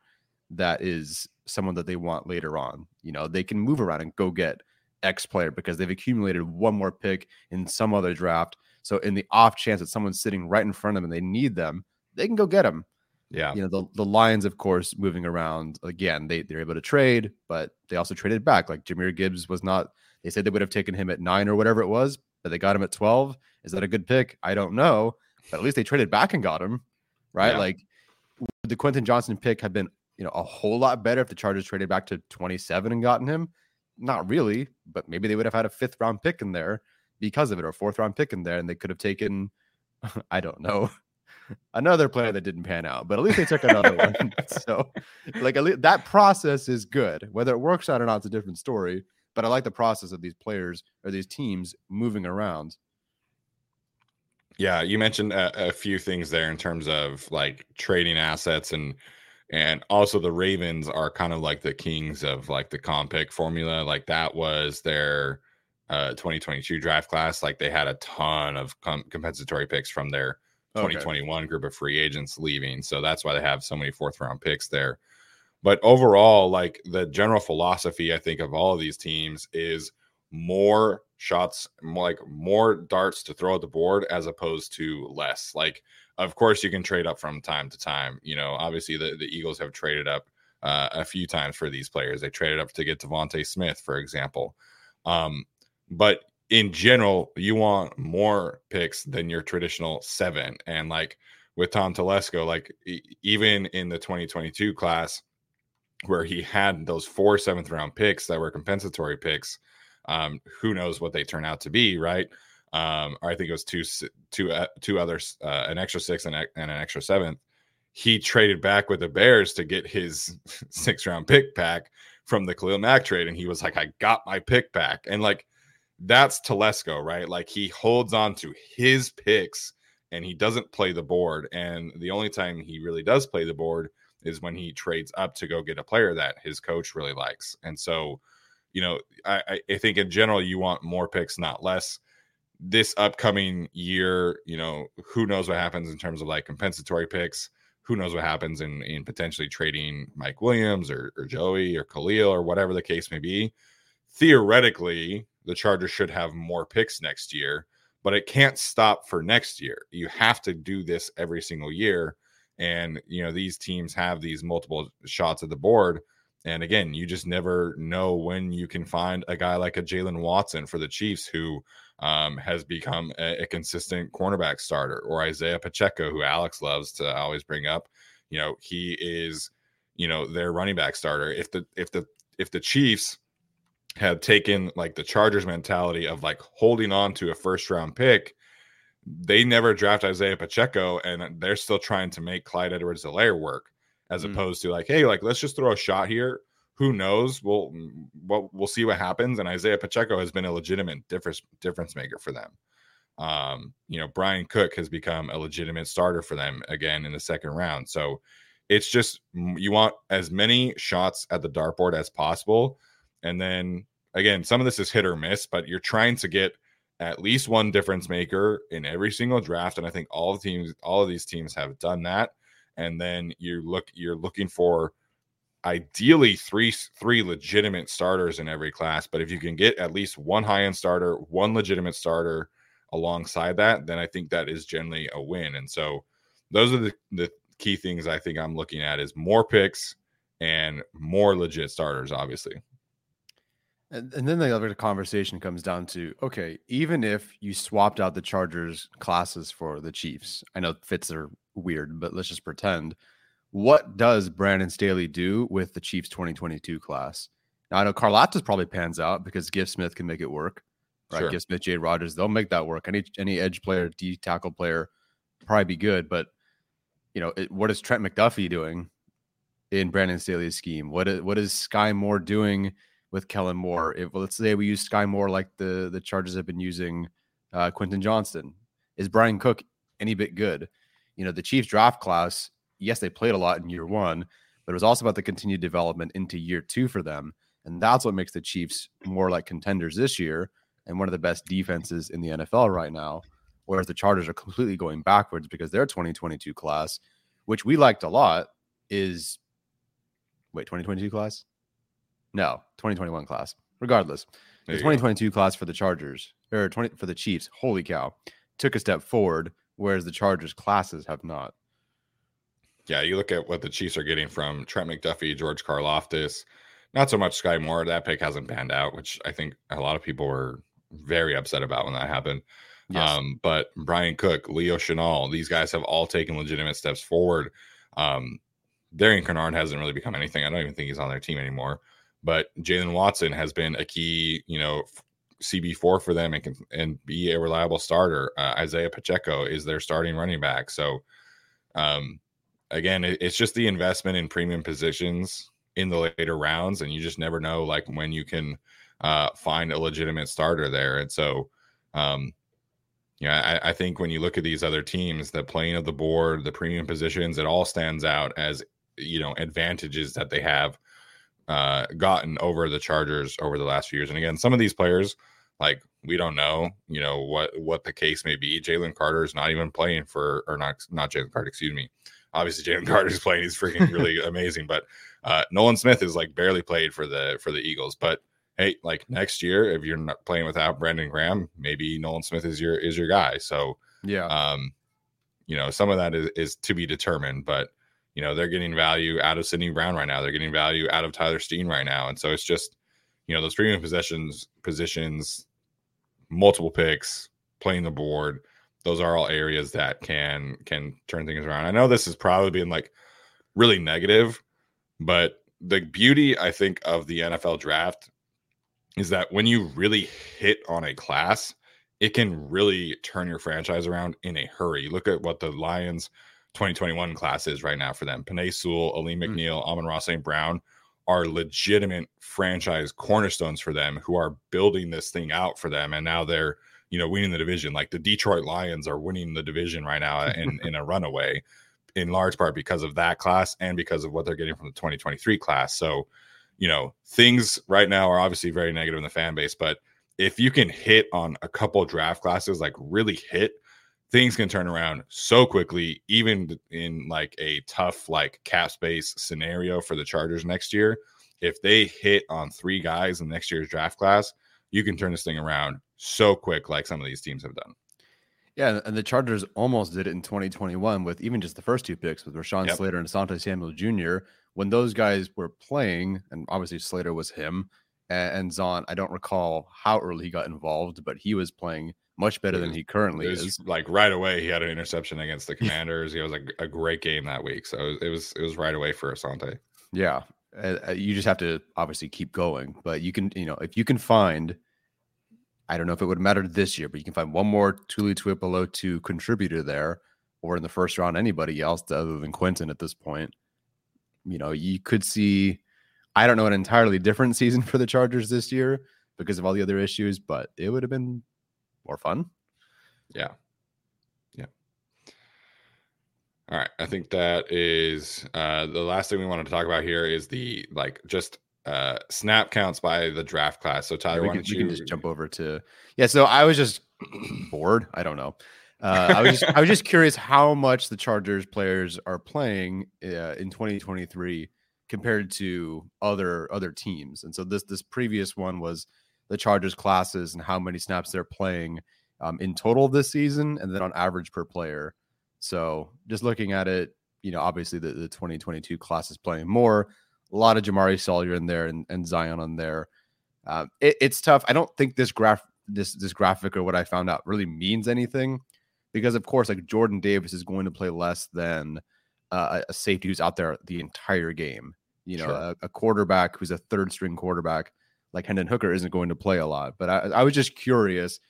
that is someone that they want later on. You know, they can move around and go get X player because they've accumulated one more pick in some other draft. So in the off chance that someone's sitting right in front of them and they need them, they can go get them. Yeah. You know, the, the Lions, of course, moving around again, they, they're able to trade, but they also traded back. Like Jahmyr Gibbs was not, they said they would have taken him at nine or whatever it was, but they got him at 12. Is that a good pick? I don't know. But at least they traded back and got him, right? Yeah. Like the Quentin Johnston pick have been you know, a whole lot better if the Chargers traded back to 27 and gotten him? Not really, but maybe they would have had a fifth round pick in there because of it or a fourth round pick in there and they could have taken I don't know another player that didn't pan out, but at least they took another one. So, like, at least, that process is good. Whether it works out or not, it's a different story. But I like the process of these players or these teams moving around. Yeah, you mentioned a, a few things there in terms of like trading assets and and also the Ravens are kind of like the kings of like the comp pick formula. Like that was their uh 2022 draft class. Like they had a ton of com- compensatory picks from their 2021 okay. group of free agents leaving. So that's why they have so many fourth round picks there. But overall, like the general philosophy, I think, of all of these teams is more shots, more like more darts to throw at the board as opposed to less. Like of course, you can trade up from time to time. You know, obviously the, the Eagles have traded up uh, a few times for these players. They traded up to get DeVonta Smith, for example. Um, but in general, you want more picks than your traditional seven. And like with Tom Telesco, like e- even in the 2022 class, where he had those four seventh round picks that were compensatory picks, um, who knows what they turn out to be, right? um, I think it was two, two, uh, two others, uh, an extra six and, and an extra seventh. He traded back with the Bears to get his six round pick back from the Khalil Mack trade, and he was like, "I got my pick back," and like that's Telesco, right? Like he holds on to his picks and he doesn't play the board. And the only time he really does play the board is when he trades up to go get a player that his coach really likes. And so, you know, I, I think in general, you want more picks, not less this upcoming year, you know, who knows what happens in terms of like compensatory picks. who knows what happens in in potentially trading Mike Williams or, or Joey or Khalil or whatever the case may be. Theoretically, the Chargers should have more picks next year, but it can't stop for next year. You have to do this every single year. And, you know, these teams have these multiple shots at the board. And again, you just never know when you can find a guy like a Jaylen Watson for the Chiefs who um, has become a, a, consistent cornerback starter, or Isaiah Pacheco, who Alex loves to always bring up. You know, he is, you know, their running back starter. If the if the if the Chiefs had taken like the Chargers mentality of like holding on to a first round pick, they never draft Isaiah Pacheco, and they're still trying to make Clyde Edwards-Helaire work, as mm. opposed to like, hey, like let's just throw a shot here who knows? We'll we'll, we'll see what happens. And Isaiah Pacheco has been a legitimate difference difference maker for them. Um, you know, Bryan Cook has become a legitimate starter for them again in the second round. So it's just you want as many shots at the dartboard as possible. And then again, some of this is hit or miss, but you're trying to get at least one difference maker in every single draft. And I think all the teams, all of these teams have done that. And then you look, you're looking for ideally three three legitimate starters in every class but if you can get at least one high end starter one legitimate starter alongside that then i think that is generally a win and so those are the, the key things i think i'm looking at is more picks and more legit starters obviously and, and then the other conversation comes down to okay even if you swapped out the chargers classes for the chiefs i know fits are weird but let's just pretend what does Brandon Staley do with the Chiefs 2022 class? Now, I know Karlaftis probably pans out because Gift Smith can make it work, right? Sure. Gift Smith, Jade Rogers, they'll make that work. Any any edge player, D tackle player, probably be good. But you know, it, what is Trent McDuffie doing in Brandon Staley's scheme? What is what is Skyy Moore doing with Kellen Moore? If let's say we use Skyy Moore like the the Chargers have been using uh, Quentin Johnston, is Bryan Cook any bit good? You know, the Chiefs draft class yes, they played a lot in year one, but it was also about the continued development into year two for them. And that's what makes the Chiefs more like contenders this year and one of the best defenses in the NFL right now. Whereas the Chargers are completely going backwards because their 2022 class, which we liked a lot, is wait, 2022 class? No, 2021 class. Regardless, there the 2022 go. class for the Chargers or 20 for the Chiefs, holy cow, took a step forward, whereas the Chargers classes have not yeah, you look at what the Chiefs are getting from Trent McDuffie, George Karlaftis, not so much Skyy Moore. That pick hasn't panned out, which I think a lot of people were very upset about when that happened. Yes. Um, but Bryan Cook, Leo Chenal, these guys have all taken legitimate steps forward. Um, Darian Kinnard hasn't really become anything. I don't even think he's on their team anymore. But Jaylen Watson has been a key, you know, CB4 for them and can and be a reliable starter. Uh, Isaiah Pacheco is their starting running back. So, um, again, it, it's just the investment in premium positions in the later rounds, and you just never know like when you can uh, find a legitimate starter there. And so, um, yeah, I, I, think when you look at these other teams, the playing of the board, the premium positions, it all stands out as you know advantages that they have uh, gotten over the Chargers over the last few years. And again, some of these players, like we don't know, you know what what the case may be. Jalen Carter is not even playing for, or not not Jalen Carter, excuse me obviously Jalen Carter's playing; he's freaking really amazing. But uh, Nolan Smith is like barely played for the for the Eagles. But hey, like next year, if you're not playing without Brandon Graham, maybe Nolan Smith is your is your guy. So yeah, um, you know, some of that is, is to be determined, but you know, they're getting value out of Sydney Brown right now. They're getting value out of Tyler Steen right now, and so it's just you know those premium possessions positions, multiple picks, playing the board those are all areas that can can turn things around. I know this has probably been like really negative, but the beauty I think of the NFL draft is that when you really hit on a class, it can really turn your franchise around in a hurry. Look at what the Lions 2021 classes right now for them. Penei Sewell, Alim mm. McNeill, mm. Amon-Ra St. Brown are legitimate franchise cornerstones for them who are building this thing out for them. And now they're you know, winning the division. Like the Detroit Lions are winning the division right now in, in a runaway, in large part because of that class and because of what they're getting from the 2023 class. So, you know, things right now are obviously very negative in the fan base, but if you can hit on a couple draft classes, like really hit, things can turn around so quickly, even in like a tough like cap space scenario for the Chargers next year. If they hit on three guys in next year's draft class, you can turn this thing around so quick, like some of these teams have done. Yeah, and the Chargers almost did it in 2021 with even just the first two picks with Rashawn Yep. Slater and Asante Samuel Jr. When those guys were playing, and obviously Slater was him, and, and Zahn, I don't recall how early he got involved, but he was playing much better than he currently was is. like right away, he had an interception against the Commanders. he was like a great game that week, so it was it was, it was right away for Asante. Yeah, uh, uh, you just have to obviously keep going, but you can, you know, if you can find, I don't know if it would matter this year, but you can find one more Tuli Tuipulotu contributor there, or in the first round, anybody else other than Quentin at this point. You know, you could see, I don't know, an entirely different season for the Chargers this year because of all the other issues, but it would have been more fun. Yeah. Yeah. All right. I think that is uh the last thing we wanted to talk about here is the like just uh snap counts by the draft class. So Tyler, we why can, don't we you can just jump over to yeah. So I was just bored. I don't know. Uh, I was just I was just curious how much the Chargers players are playing uh, in 2023 compared to other other teams. And so this this previous one was the Chargers classes and how many snaps they're playing um, in total this season, and then on average per player. So just looking at it, you know, obviously the, the 2022 class is playing more. A lot of Jamaree Salyer in there and, and Zion on there. Uh, it, it's tough. I don't think this graph, this this graphic or what I found out really means anything, because of course, like Jordan Davis is going to play less than uh, a safety who's out there the entire game. You know, Sure. a, a quarterback who's a third string quarterback like Hendon Hooker isn't going to play a lot. But I, I was just curious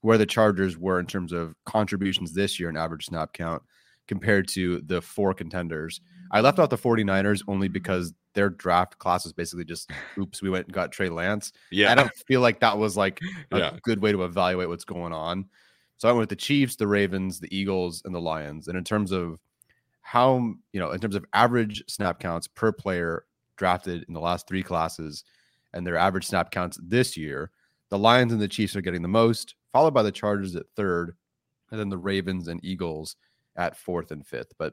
where the Chargers were in terms of contributions this year in average snap count compared to the four contenders. I left out the 49ers only because their draft class was basically just oops, we went and got Trey Lance. Yeah. I don't feel like that was like a Yeah. good way to evaluate what's going on. So I went with the Chiefs, the Ravens, the Eagles, and the Lions. And in terms of how, you know, in terms of average snap counts per player drafted in the last three classes and their average snap counts this year, the Lions and the Chiefs are getting the most, followed by the Chargers at third, and then the Ravens and Eagles at fourth and fifth. But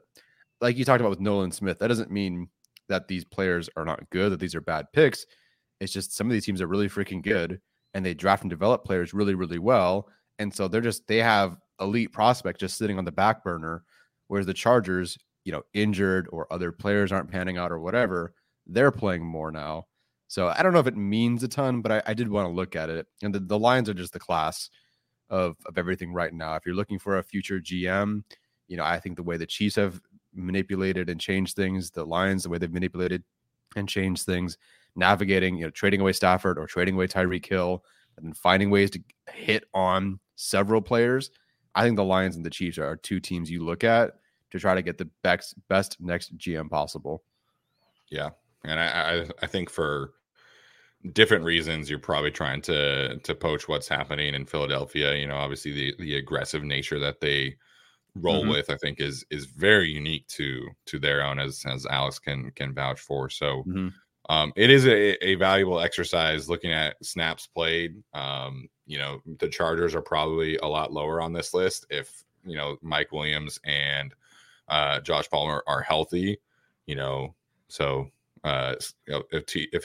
like you talked about with Nolan Smith, that doesn't mean that these players are not good, that these are bad picks. It's just some of these teams are really freaking good and they draft and develop players really, really well. And so they're just, they have elite prospects just sitting on the back burner. Whereas the Chargers, you know, injured or other players aren't panning out or whatever, they're playing more now. So I don't know if it means a ton, but I, I did want to look at it. And the, the Lions are just the class of, of everything right now. If you're looking for a future GM, you know, I think the way the Chiefs have manipulated and changed things, the Lions, the way they've manipulated and changed things, navigating, you know, trading away Stafford or trading away Tyreek Hill, and then finding ways to hit on several players. I think the Lions and the Chiefs are two teams you look at to try to get the best best next GM possible. Yeah, and I, I I think for different reasons, you're probably trying to to poach what's happening in Philadelphia. You know, obviously the the aggressive nature that they roll Mhm. with, I think, is is very unique to to their own, as as Alex can can vouch for. So. Mhm. Um, it is a, a valuable exercise looking at snaps played. Um, you know, the Chargers are probably a lot lower on this list if you know Mike Williams and uh, Josh Palmer are healthy. You know, so uh, if T- if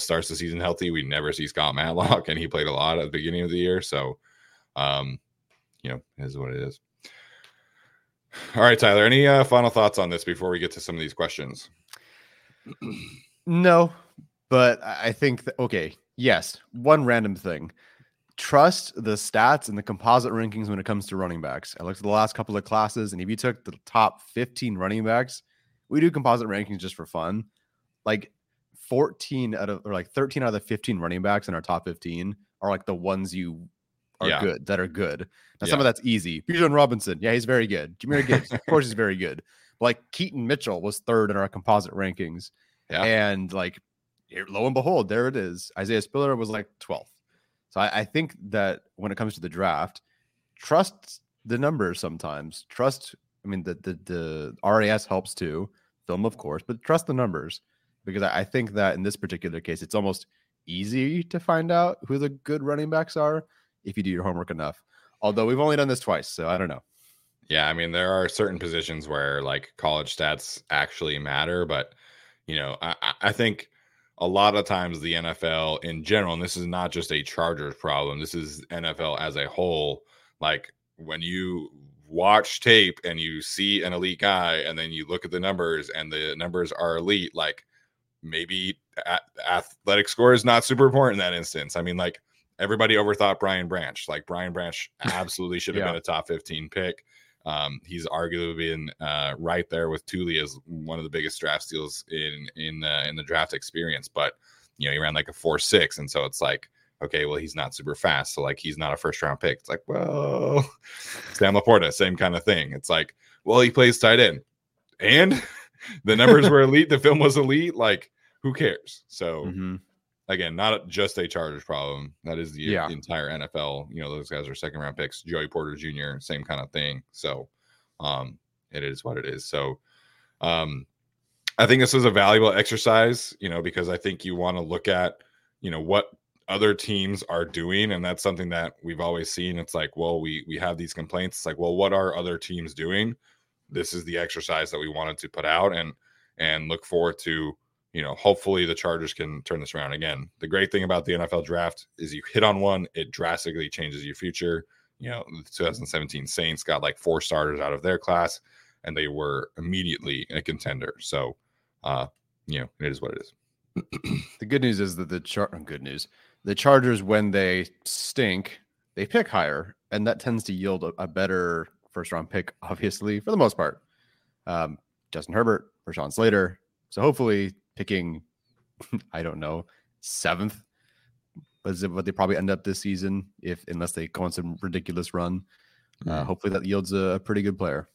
starts the season healthy, we never see Scott Matlock, and he played a lot at the beginning of the year. So, um, you know, is what it is. All right, Tyler. Any uh, final thoughts on this before we get to some of these questions? No, but I think okay, yes, one random thing. Trust the stats and the composite rankings when it comes to running backs. I looked at the last couple of classes, and if you took the top 15 running backs, we do composite rankings just for fun. Like 14 out of or like 13 out of the 15 running backs in our top 15 are like the ones you are Yeah. good that are good. Now some of that's easy. Bijan Robinson, yeah, he's very good. Jahmyr Gibbs, of course, he's very good. But like Keaton Mitchell was third in our composite rankings. Yeah. And like, here, lo and behold, there it is. Isaiah Spiller was like 12th. So I, I think that when it comes to the draft, trust the numbers sometimes. Trust, I mean, the, the, the RAS helps too, film, of course, but trust the numbers because I, think that in this particular case, it's almost easy to find out who the good running backs are if you do your homework enough. Although we've only done this twice, so I don't know. Yeah, I mean, there are certain positions where like college stats actually matter, but you know, I, I think a lot of times the NFL in general, and this is not just a Chargers problem, this is NFL as a whole. Like when you watch tape and you see an elite guy and then you look at the numbers and the numbers are elite, like maybe athletic score is not super important in that instance. I mean, like everybody overthought Brian Branch. Like Brian Branch absolutely should have yeah. been a top 15 pick. Um, he's arguably been uh, right there with Tuli as one of the biggest draft steals in in uh, in the draft experience. But you know, he ran like a four six, and so it's like, okay, well, he's not super fast, so like he's not a first round pick. It's like, well, Sam LaPorta, same kind of thing. It's like, well, he plays tight end, and the numbers were elite, the film was elite. Like, who cares? So. Mm-hmm again, not just a Chargers problem. That is the, yeah. the, entire NFL. You know, those guys are second round picks. Joey Porter Jr., same kind of thing. So, um, it is what it is. So, um, I think this is a valuable exercise, you know, because I think you want to look at, you know, what other teams are doing, and that's something that we've always seen. It's like, well, we we have these complaints. It's like, well, what are other teams doing? This is the exercise that we wanted to put out, and and look forward to you know, hopefully the Chargers can turn this around again. The great thing about the NFL draft is you hit on one, it drastically changes your future. You know, the 2017 Saints got like four starters out of their class, and they were immediately a contender. So, uh, you know, it is what it is. the good news is that the chart good news. The Chargers, when they stink, they pick higher, and that tends to yield a, a better first round pick, obviously, for the most part. Um, Justin Herbert, Rashawn Slater. So hopefully picking, I don't know, seventh. Was what they probably end up this season, if unless they go on some ridiculous run. Uh, mm. hopefully, that yields a, a, pretty good player.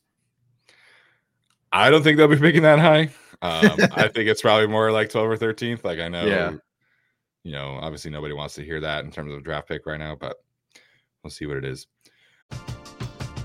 I don't think they'll be picking that high. Um, I think it's probably more like 12 or 13th. Like I know, yeah. you know, obviously nobody wants to hear that in terms of draft pick right now, but we'll see what it is.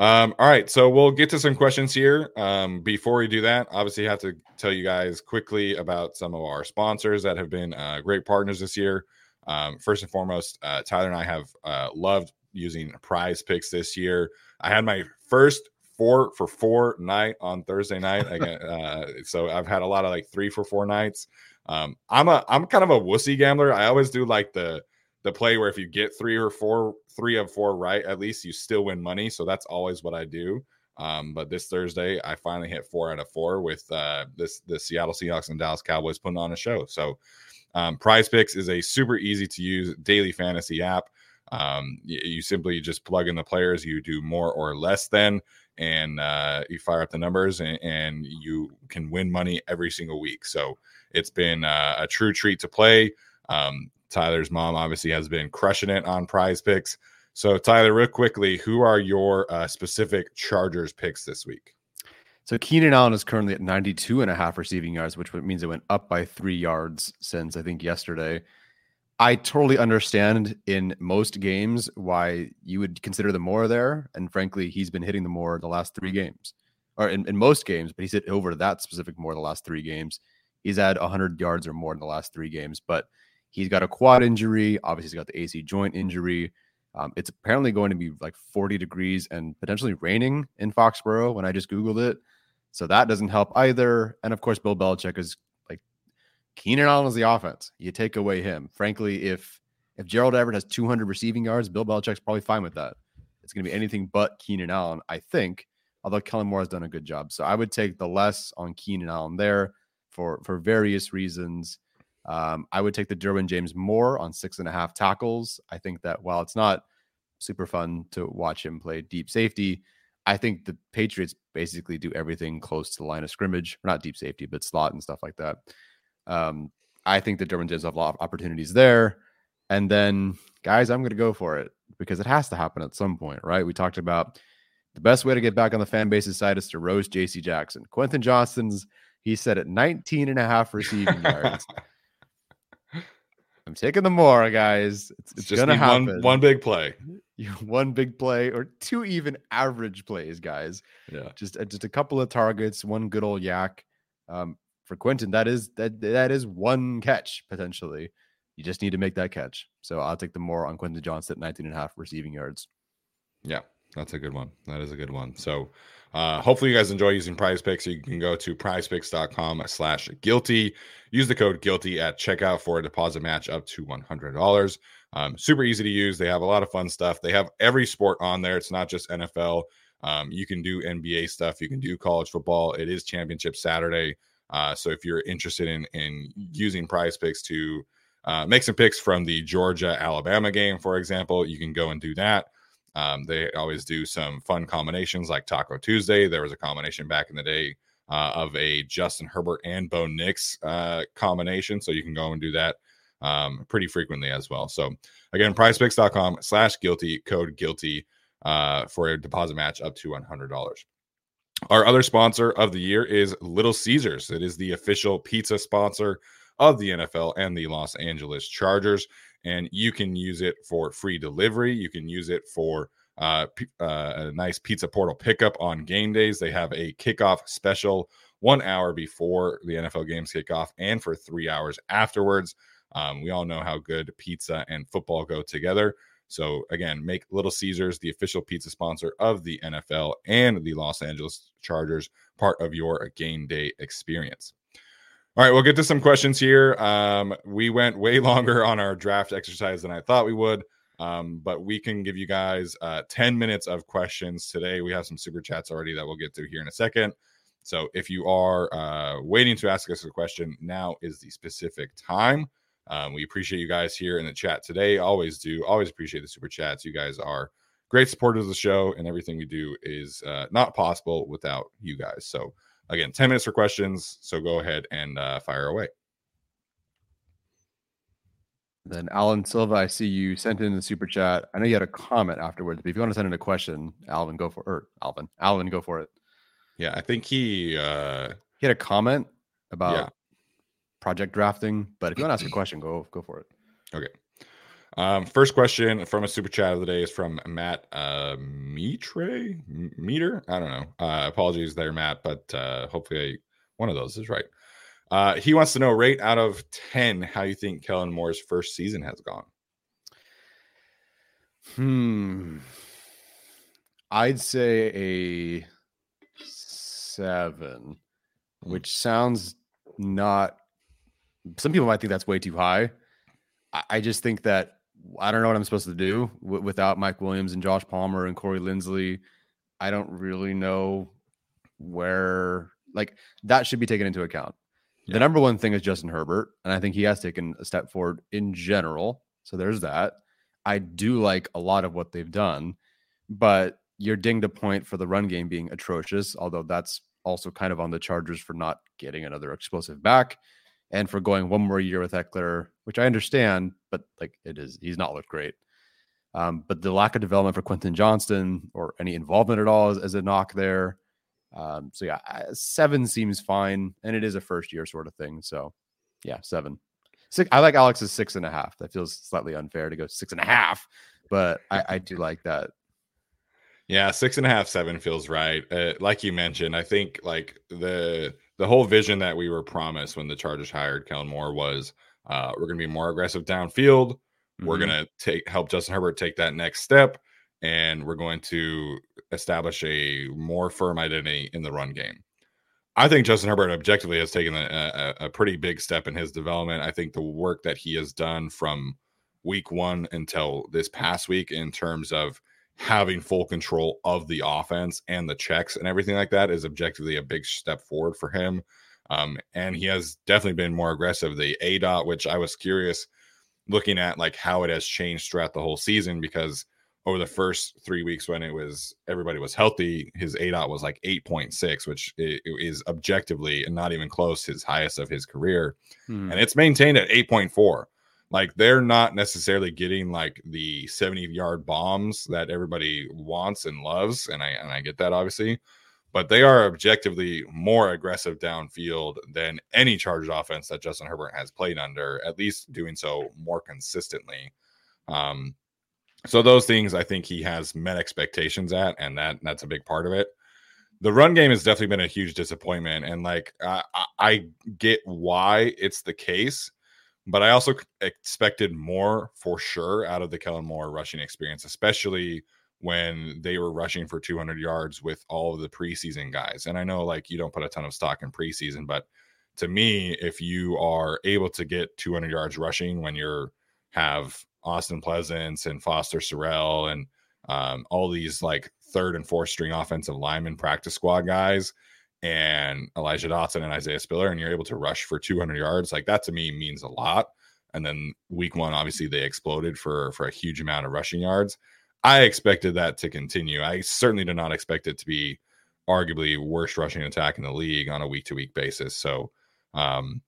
Um, all right, so we'll get to some questions here. Um, before we do that, obviously, I have to tell you guys quickly about some of our sponsors that have been uh, great partners this year. Um, first and foremost, uh, Tyler and I have uh, loved using prize picks this year. I had my first four for four night on Thursday night. Again, uh, so I've had a lot of like three for four nights. Um, I'm a I'm kind of a wussy gambler. I always do like the the play where if you get three or four, three of four right, at least you still win money. So that's always what I do. Um, but this Thursday, I finally hit four out of four with uh, this the Seattle Seahawks and Dallas Cowboys putting on a show. So, um, Prize Picks is a super easy to use daily fantasy app. Um, you, you, simply just plug in the players you do more or less than, and uh, you fire up the numbers, and, and, you can win money every single week. So it's been uh, a true treat to play. Um, Tyler's mom obviously has been crushing it on prize picks. So, Tyler, real quickly, who are your uh, specific Chargers picks this week? So Keenan Allen is currently at 92 and a half receiving yards, which means it went up by three yards since I think yesterday. I totally understand in most games why you would consider the more there. And frankly, he's been hitting the more the last three games, or in, in most games, but he's hit over that specific more the last three games. He's had 100 yards or more in the last three games, but he's got a quad injury. Obviously, he's got the AC joint injury. Um, it's apparently going to be like 40 degrees and potentially raining in Foxborough when I just Googled it. So that doesn't help either. And of course, Bill Belichick is like Keenan Allen is the offense. You take away him. Frankly, if if Gerald Everett has 200 receiving yards, Bill Belichick's probably fine with that. It's going to be anything but Keenan Allen, I think. Although Kellen Moore has done a good job, so I would take the less on Keenan Allen there for for various reasons. Um, I would take the Derwin James more on six and a half tackles. I think that while it's not super fun to watch him play deep safety, I think the Patriots basically do everything close to the line of scrimmage, or not deep safety, but slot and stuff like that. Um, I think that Derwin James have a lot of opportunities there. And then, guys, I'm going to go for it because it has to happen at some point, right? We talked about the best way to get back on the fan base's side is to roast JC Jackson. Quentin Johnston's, he said at 19 and a half receiving yards. I'm taking the more, guys. It's, it's just gonna happen. One, one big play. one big play or two even average plays, guys. Yeah. Just uh, just a couple of targets, one good old yak. Um, for Quentin, that is that that is one catch potentially. You just need to make that catch. So I'll take the more on Quentin Johnston at 19 and a half receiving yards. Yeah, that's a good one. That is a good one. So uh, hopefully you guys enjoy using prize picks. You can go to prizepicks.com slash guilty. Use the code guilty at checkout for a deposit match up to $100. Um, super easy to use. They have a lot of fun stuff. They have every sport on there. It's not just NFL. Um, you can do NBA stuff. You can do college football. It is championship Saturday. Uh, so if you're interested in in using prize picks to uh, make some picks from the Georgia Alabama game, for example, you can go and do that. Um, they always do some fun combinations like Taco Tuesday. There was a combination back in the day uh, of a Justin Herbert and Bo Nix uh, combination. So you can go and do that um, pretty frequently as well. So again, prizepicks.com slash guilty code guilty uh, for a deposit match up to $100. Our other sponsor of the year is Little Caesars. It is the official pizza sponsor of the NFL and the Los Angeles Chargers. And you can use it for free delivery. You can use it for uh, uh, a nice pizza portal pickup on game days. They have a kickoff special one hour before the NFL games kick off and for three hours afterwards. Um, we all know how good pizza and football go together. So again, make Little Caesars the official pizza sponsor of the NFL and the Los Angeles Chargers part of your game day experience. All right, we'll get to some questions here. Um, we went way longer on our draft exercise than I thought we would, um, but we can give you guys uh, 10 minutes of questions today. We have some super chats already that we'll get to here in a second. So if you are uh, waiting to ask us a question, now is the specific time. Um, we appreciate you guys here in the chat today. Always do. Always appreciate the super chats. You guys are great supporters of the show, and everything we do is uh, not possible without you guys. So, again, 10 minutes for questions. So go ahead and uh, fire away. Then Alan Silva, I see you sent in the super chat. I know you had a comment afterwards, but if you want to send in a question, Alvin, go for or Alvin, Alvin, go for it. Yeah, I think he uh he had a comment about yeah project drafting. But if you want to ask a question, go go for it. Okay. Um, first question from a super chat of the day is from Matt uh, Mitre Meter. I don't know. Uh, apologies there, Matt, but uh, hopefully one of those is right. Uh, he wants to know rate out of ten how you think Kellen Moore's first season has gone. Hmm. I'd say a seven, hmm. which sounds not some people might think that's way too high. I, I just think that I don't know what I'm supposed to do w- without Mike Williams and Josh Palmer and Corey Linsley. I don't really know where like that should be taken into account. Yeah. The number one thing is Justin Herbert, and I think he has taken a step forward in general. So there's that. I do like a lot of what they've done, but you're dinged a point for the run game being atrocious, although that's also kind of on the Chargers for not getting another explosive back and for going one more year with Ekeler, which I understand, but like it is, he's not looked great. Um, but the lack of development for Quentin Johnston or any involvement at all is, is a knock there. Um, so yeah, seven seems fine, and it is a first year sort of thing. So yeah, seven. Six. I like Alex's six and a half. That feels slightly unfair to go six and a half, but I, I do like that. Yeah, six and a half, seven feels right. Uh, like you mentioned, I think like the the whole vision that we were promised when the Chargers hired Kellen Moore was uh, we're going to be more aggressive downfield. Mm-hmm. We're going to take help Justin Herbert take that next step, and we're going to establish a more firm identity in the run game. I think Justin Herbert objectively has taken a, a, a, pretty big step in his development. I think the work that he has done from week one until this past week in terms of having full control of the offense and the checks and everything like that is objectively a big step forward for him. Um, and he has definitely been more aggressive. The A dot, which I was curious looking at like how it has changed throughout the whole season because over the first three weeks when it was everybody was healthy, his A dot was like 8.6, which is objectively and not even close his highest of his career. Hmm. And it's maintained at 8.4. Like they're not necessarily getting like the 70 yard bombs that everybody wants and loves. And I and I get that obviously, but they are objectively more aggressive downfield than any Chargers offense that Justin Herbert has played under, at least doing so more consistently. Um, so those things I think he has met expectations at, and that that's a big part of it. The run game has definitely been a huge disappointment, and like I, I get why it's the case, but I also expected more for sure out of the Kellen Moore rushing experience, especially when they were rushing for 200 yards with all of the preseason guys. And I know like you don't put a ton of stock in preseason, but to me, if you are able to get 200 yards rushing when you're have Austin Pleasants and Foster Sarell and um, all these like third and fourth string offensive lineman practice squad guys and Elijah Dotson and Isaiah Spiller, and you're able to rush for 200 yards, like that to me means a lot. And then week one, obviously they exploded for for a huge amount of rushing yards. I expected that to continue. I certainly did not expect it to be arguably worst rushing attack in the league on a week to week basis. So um,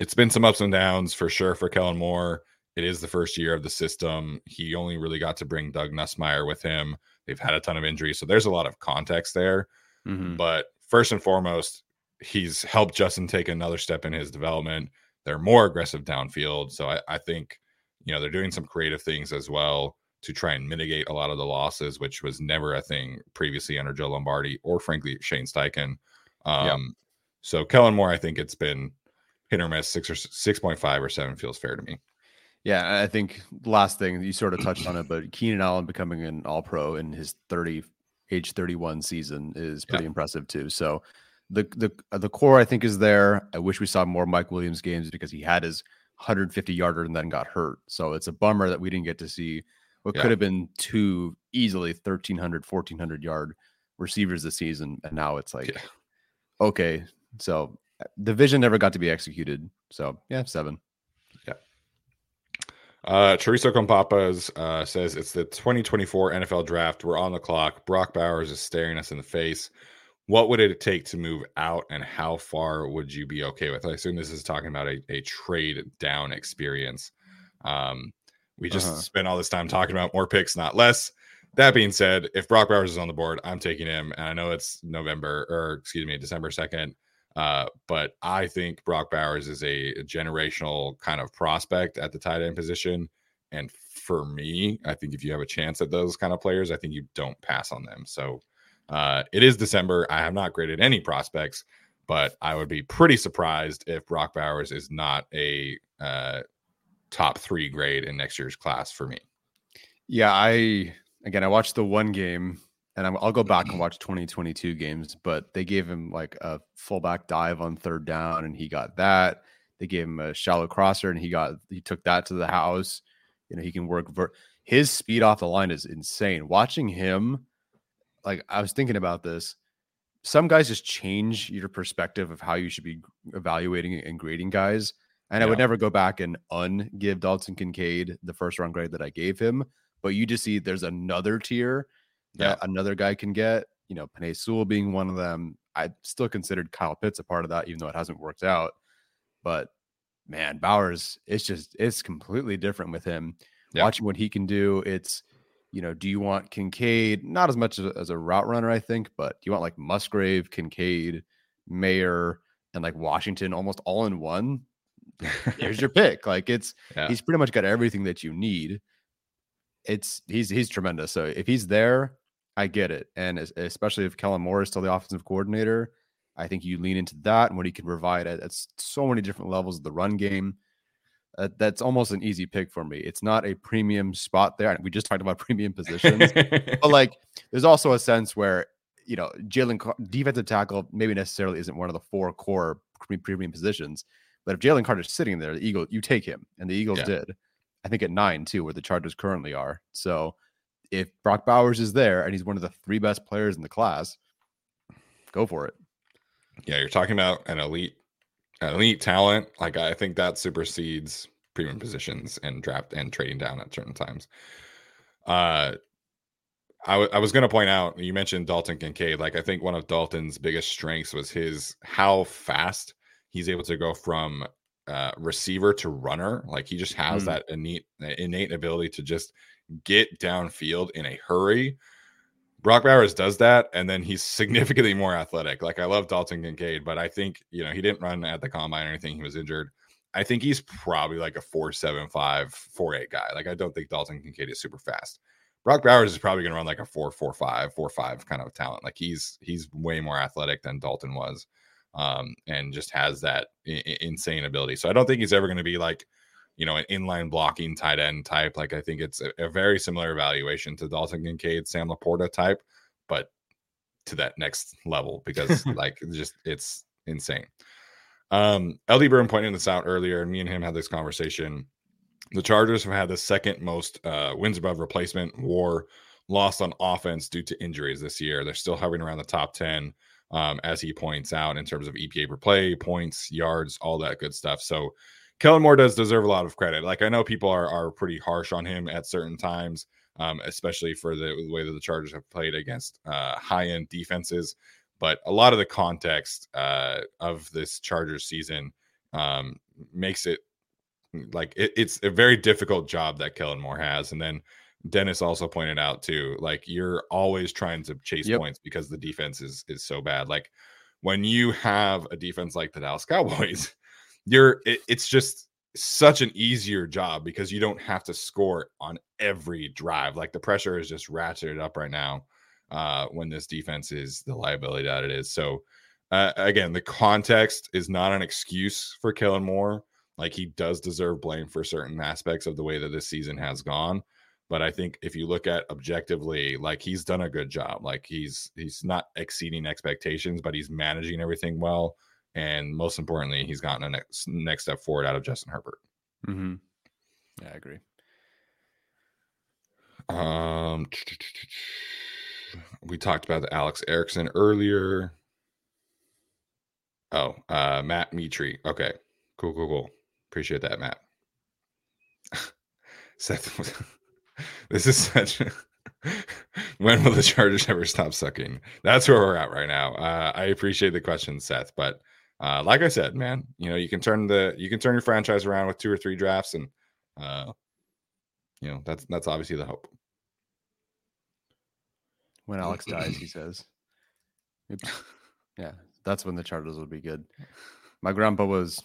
it's been some ups and downs for sure for Kellen Moore. It is the first year of the system. He only really got to bring Doug Nussmeier with him. They've had a ton of injuries, so there's a lot of context there. Mm-hmm. But first and foremost, he's helped Justin take another step in his development. They're more aggressive downfield, so I, I think you know they're doing some creative things as well to try and mitigate a lot of the losses, which was never a thing previously under Joe Lombardi or frankly Shane Steichen. Um. So Kellen Moore, I think it's been hit or miss. Six or six point five or seven feels fair to me. Yeah, I think last thing you sort of touched on it, but Keenan Allen becoming an All Pro in his thirty age thirty one season is pretty yeah. impressive too. So the the uh, the core I think is there. I wish we saw more Mike Williams games because he had his 150 yarder and then got hurt. So it's a bummer that we didn't get to see what yeah. could have been two easily 1300 1400 yard receivers this season and now it's like yeah. okay so uh, the vision never got to be executed so yeah seven yeah uh Teresa Compapas uh, says it's the 2024 NFL draft. We're on the clock. Brock Bowers is staring us in the face. What would it take to move out, and how far would you be okay with? I assume this is talking about a, a trade down experience. Um, we just uh-huh. spent all this time talking about more picks, not less. That being said, if Brock Bowers is on the board, I'm taking him. And I know it's November or excuse me, December 2nd. Uh, but I think Brock Bowers is a, generational kind of prospect at the tight end position. And for me, I think if you have a chance at those kind of players, I think you don't pass on them. So uh, it is December. I have not graded any prospects, but I would be pretty surprised if Brock Bowers is not a uh, top three grade in next year's class for me. Yeah, I again I watched the one game and i will go back and watch 2022 games, but they gave him like a fullback dive on third down and he got that. They gave him a shallow crosser and he got he took that to the house. You know, he can work ver- his speed off the line is insane. Watching him, like I was thinking about this. Some guys just change your perspective of how you should be evaluating and grading guys. And yeah. I would never go back and ungive Dalton Kincaid the first round grade that I gave him. But you just see there's another tier that yeah. another guy can get. You know, Penei Sewell being one of them. I still considered Kyle Pitts a part of that, even though it hasn't worked out. But man, Bowers, it's just it's completely different with him. Yeah. Watching what he can do, it's you know, do you want Kincaid not as much as a, as a route runner, I think, but do you want like Musgrave, Kincaid, Mayer, and like Washington almost all in one? There's your pick. Like it's Yeah. he's pretty much got everything that you need. It's he's he's tremendous. So if he's there, I get it. And especially if Kellen Moore is still the offensive coordinator, I think you lean into that and what he can provide at, at so many different levels of the run game. Uh, that's almost an easy pick for me. It's not a premium spot there. We just talked about premium positions, but like there's also a sense where you know Jalen Car- defensive tackle maybe necessarily isn't one of the four core pre- premium positions, but if Jalen Carter's sitting there, the Eagle you take him, and the Eagles Yeah. did. I think at nine too, where the Chargers currently are. So if Brock Bowers is there and he's one of the three best players in the class, go for it. yeah, you're talking about an elite, an elite talent. Like I think that supersedes premium positions and draft and trading down at certain times. Uh, I, w- I was going to point out you mentioned Dalton Kincaid. Like I think one of Dalton's biggest strengths was his how fast he's able to go from uh, receiver to runner. Like he just has Mm. that innate innate ability to just get downfield in a hurry. Brock Bowers does that, and then he's significantly more athletic. Like I love Dalton Kincaid, but I think you know he didn't run at the combine or anything. He was injured. I think he's probably like a four seven five four eight guy. Like I don't think Dalton Kincaid is super fast. Brock Bowers is probably going to run like a four four five four five kind of talent. Like he's he's way more athletic than Dalton was, um, and just has that I- insane ability. So I don't think he's ever going to be like you know, an inline blocking tight end type. Like I think it's a, a very similar evaluation to Dalton Kincaid, Sam LaPorta type, but to that next level because like just it's insane. Um, LD Burn pointed this out earlier, and me and him had this conversation. The Chargers have had the second most uh, wins above replacement war lost on offense due to injuries this year. They're still hovering around the top 10, um, as he points out, in terms of EPA per play, points, yards, all that good stuff. So Kellen Moore does deserve a lot of credit. Like I know people are are pretty harsh on him at certain times, um, especially for the, way that the Chargers have played against uh, high end defenses. But a lot of the context uh, of this Chargers season um, makes it like it, it's a very difficult job that Kellen Moore has. And then Dennis also pointed out too, like you're always trying to chase Yep. points because the defense is is so bad. Like when you have a defense like the Dallas Cowboys, you're it, it's just such an easier job because you don't have to score on every drive. Like the pressure is just ratcheted up right now uh, when this defense is the liability that it is. So uh, again, the context is not an excuse for Kellen Moore. Like he does deserve blame for certain aspects of the way that this season has gone. But I think if you look at objectively, like he's done a good job. Like he's he's not exceeding expectations, but he's managing everything well. And most importantly, he's gotten a next next step forward out of Justin Herbert. Mm-hmm. Yeah, I agree. Um, we talked about the Alex Erickson earlier. Oh, uh, Matt Mitri. Okay, cool, cool, cool. Appreciate that, Matt. Seth, this is such. when will the Chargers ever stop sucking? That's where we're at right now. Uh, I appreciate the question, Seth, but uh, like I said, man, you know you can turn the you can turn your franchise around with two or three drafts, and uh, you know that's that's obviously the hope. When Alex dies, he says. Yeah, that's when the Chargers will be good. My grandpa was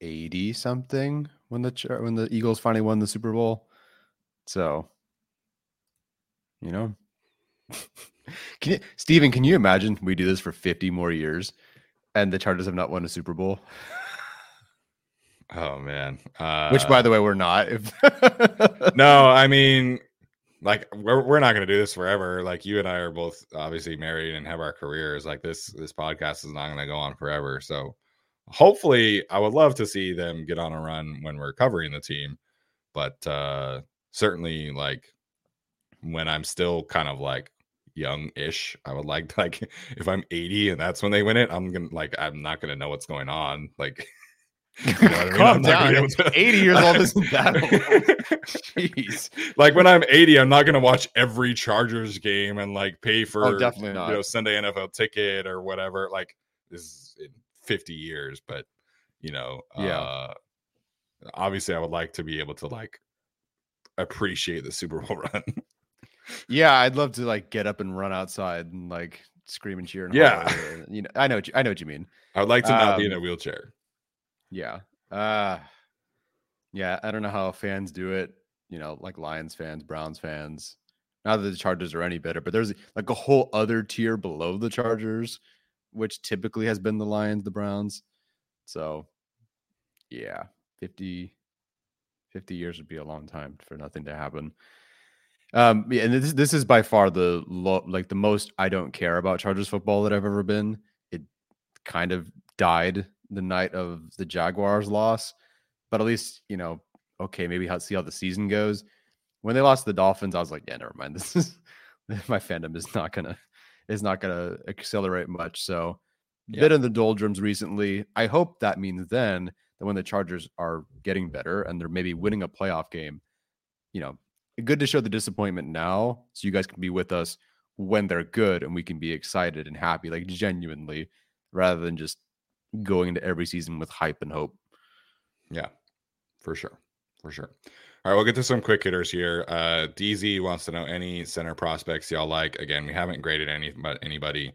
80 something when the when the Eagles finally won the Super Bowl. So, you know. can you, Steven, can you imagine we do this for 50 more years and the Chargers have not won a Super Bowl? Oh man. Uh, Which by the way, we're not. No, I mean, like we're we're not gonna do this forever. Like you and I are both obviously married and have our careers. Like this this podcast is not gonna go on forever. So hopefully, I would love to see them get on a run when we're covering the team. But uh certainly, like when I'm still kind of like young-ish, I would like like if I'm 80 and that's when they win it, I'm gonna like I'm not gonna know what's going on. Like. you know what I mean? Calm I'm not gonna be down. to- 80 years old that old. Jeez. like when I'm 80, I'm not gonna watch every Chargers game and like pay for Oh, definitely not. you know Sunday NFL ticket or whatever. Like this is in 50 years, but you know, Yeah. uh obviously I would like to be able to like appreciate the Super Bowl run. Yeah, I'd love to like get up and run outside and like scream and cheer. And Yeah. and, you know, I know, what you- I know what you mean. I would like to not be in a Um, wheelchair. Yeah. Uh yeah, I don't know how fans do it, you know, like Lions fans, Browns fans. Not that the Chargers are any better, but there's like a whole other tier below the Chargers, which typically has been the Lions, the Browns. So yeah, 50 50 years would be a long time for nothing to happen. Um, yeah, and this this is by far the low, like the most I don't care about Chargers football that I've ever been. It kind of died the night of the Jaguars loss, but at least you know, okay, maybe how see how the season goes. When they lost to the Dolphins, I was like, yeah, never mind. This is my fandom is not gonna is not gonna accelerate much. So, Yeah. bit in the doldrums recently. I hope that means then that when the Chargers are getting better and they're maybe winning a playoff game, you know, good to show the disappointment now so you guys can be with us when they're good and we can be excited and happy, like genuinely, rather than just going into every season with hype and hope. Yeah, for sure. For sure. All right, we'll get to some quick hitters here. Uh, DZ wants to know any center prospects y'all like. Again, we haven't graded any but anybody.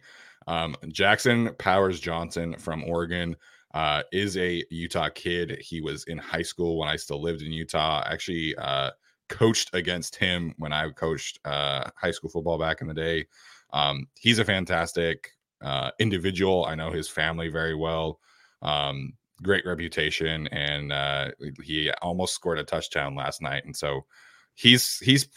Um, Jackson Powers Johnson from Oregon uh, is a Utah kid. He was in high school when I still lived in Utah. Actually, uh, coached against him when I coached uh, high school football back in the day. Um, he's a fantastic uh, individual. I know his family very well. Um, great reputation, and uh, he almost scored a touchdown last night. And so he's he's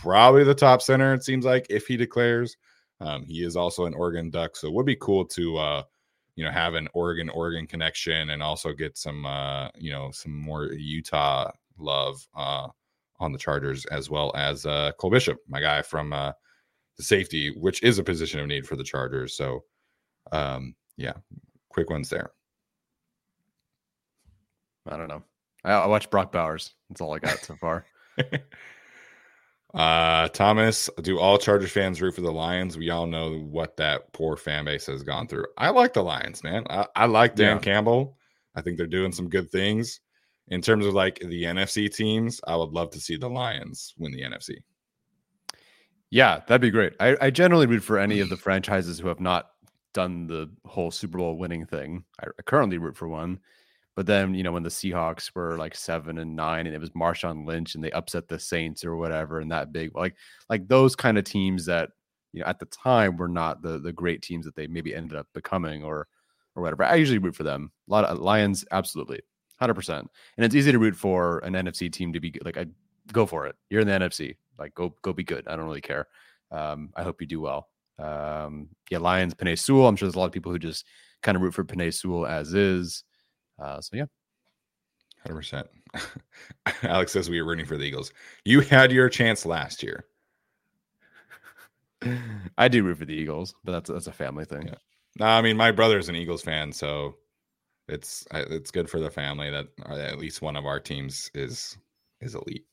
probably the top center. It seems like if he declares, um, he is also an Oregon Duck. So it would be cool to uh, you know have an Oregon Oregon connection and also get some uh, you know some more Utah love uh, on the Chargers as well as uh, Cole Bishop, my guy from uh, the safety, which is a position of need for the Chargers. So um, yeah, quick ones there. I don't know. I, I watched Brock Bowers. That's all I got so far. uh Thomas, do all Chargers fans root for the Lions? We all know what that poor fan base has gone through. I like the Lions, man. I, I like Dan Yeah. Campbell. I think they're doing some good things. In terms of like the NFC teams, I would love to see the Lions win the NFC. Yeah, that'd be great. I, I generally root for any of the franchises who have not done the whole Super Bowl winning thing. I, I currently root for one. But then, you know, when the Seahawks were like seven and nine and it was Marshawn Lynch and they upset the Saints or whatever and that big like like those kind of teams that, you know, at the time were not the the great teams that they maybe ended up becoming or or whatever. I usually root for them. A lot of Lions, absolutely. Hundred percent. And it's easy to root for an NFC team to be good. like I go for it. You're in the NFC. Like go go be good. I don't really care. Um, I hope you do well. Um, yeah, Lions, Penei Sewell. I'm sure there's a lot of people who just kind of root for Penei Sewell as is. Uh, so yeah, Hundred percent. Alex says we are rooting for the Eagles. You had your chance last year. I do root for the Eagles, but that's that's a family thing. Yeah. No, I mean my brother's an Eagles fan, so it's it's good for the family that uh, at least one of our teams is is elite.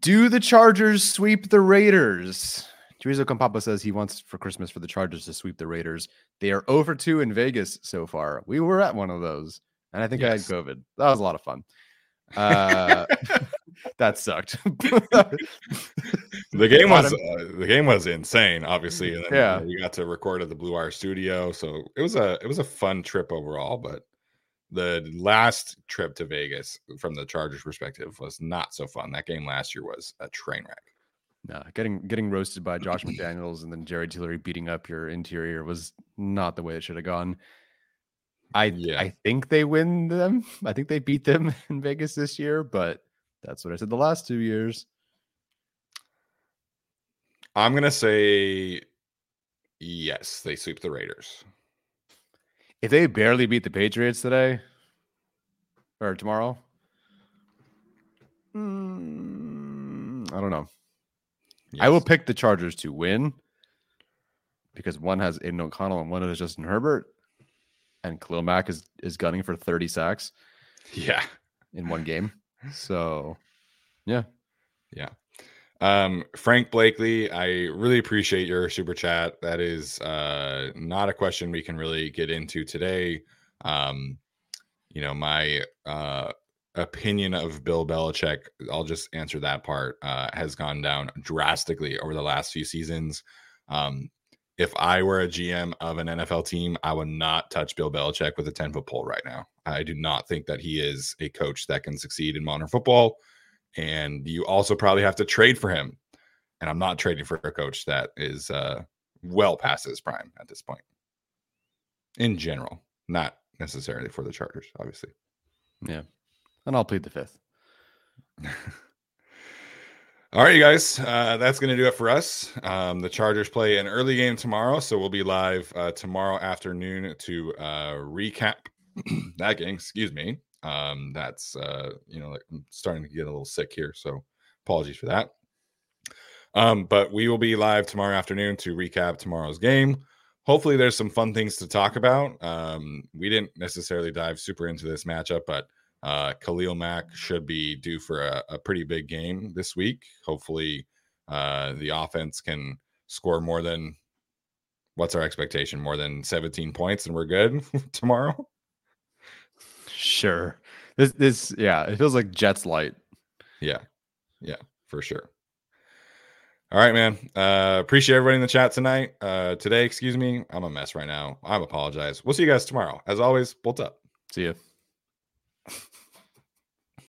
Do the Chargers sweep the Raiders? Chorizo Campapa says he wants for Christmas for the Chargers to sweep the Raiders. They are over 2 in Vegas so far. We were at one of those, and I think Yes. I had COVID. That was a lot of fun. Uh, that sucked. The game was uh, the game was insane, obviously. And then, Yeah. yeah, we got to record at the Blue Wire Studio, so it was a it was a fun trip overall. But the last trip to Vegas, from the Chargers' perspective, was not so fun. That game last year was a train wreck. no, getting getting roasted by Josh McDaniels and then Jerry Tillery beating up your interior was not the way it should have gone. I Yeah. I think they win them. I think they beat them in Vegas this year, but that's what I said the last two years. I'm gonna say yes, they sweep the Raiders. If they barely beat the Patriots today or tomorrow, mm, I don't know. I will pick the Chargers to win because one has Aidan O'Connell and one has Justin Herbert, and Khalil Mack is is gunning for 30 sacks Yeah. in one game. So, yeah, Yeah. Um, Frank Blakely, I really appreciate your super chat. That is uh not a question we can really get into today. Um, you know, my uh opinion of Bill Belichick, I'll just answer that part, uh, has gone down drastically over the last few seasons. Um, if I were a GM of an NFL team, I would not touch Bill Belichick with a 10 foot pole right now. I do not think that he is a coach that can succeed in modern football. And you also probably have to trade for him. And I'm not trading for a coach that is uh, well past his prime at this point in general, not necessarily for the Chargers, obviously. Yeah. And I'll plead the fifth. All right, you guys, uh, that's going to do it for us. Um, the Chargers play an early game tomorrow, so we'll be live uh, tomorrow afternoon to uh, recap that game. Excuse me. Um, that's uh, you know, like, I'm starting to get a little sick here, so apologies for that. Um, but we will be live tomorrow afternoon to recap tomorrow's game. Hopefully, there's some fun things to talk about. Um, we didn't necessarily dive super into this matchup, but uh, Khalil Mack should be due for a, a pretty big game this week. Hopefully, uh, the offense can score more than what's our expectation? More than 17 points, and we're good tomorrow. Sure. This this yeah, it feels like Jets light. Yeah, yeah, for sure. All right, man. Uh, appreciate everybody in the chat tonight. Uh, today, excuse me. I'm a mess right now. I apologize. We'll see you guys tomorrow. As always, bolt up. See you.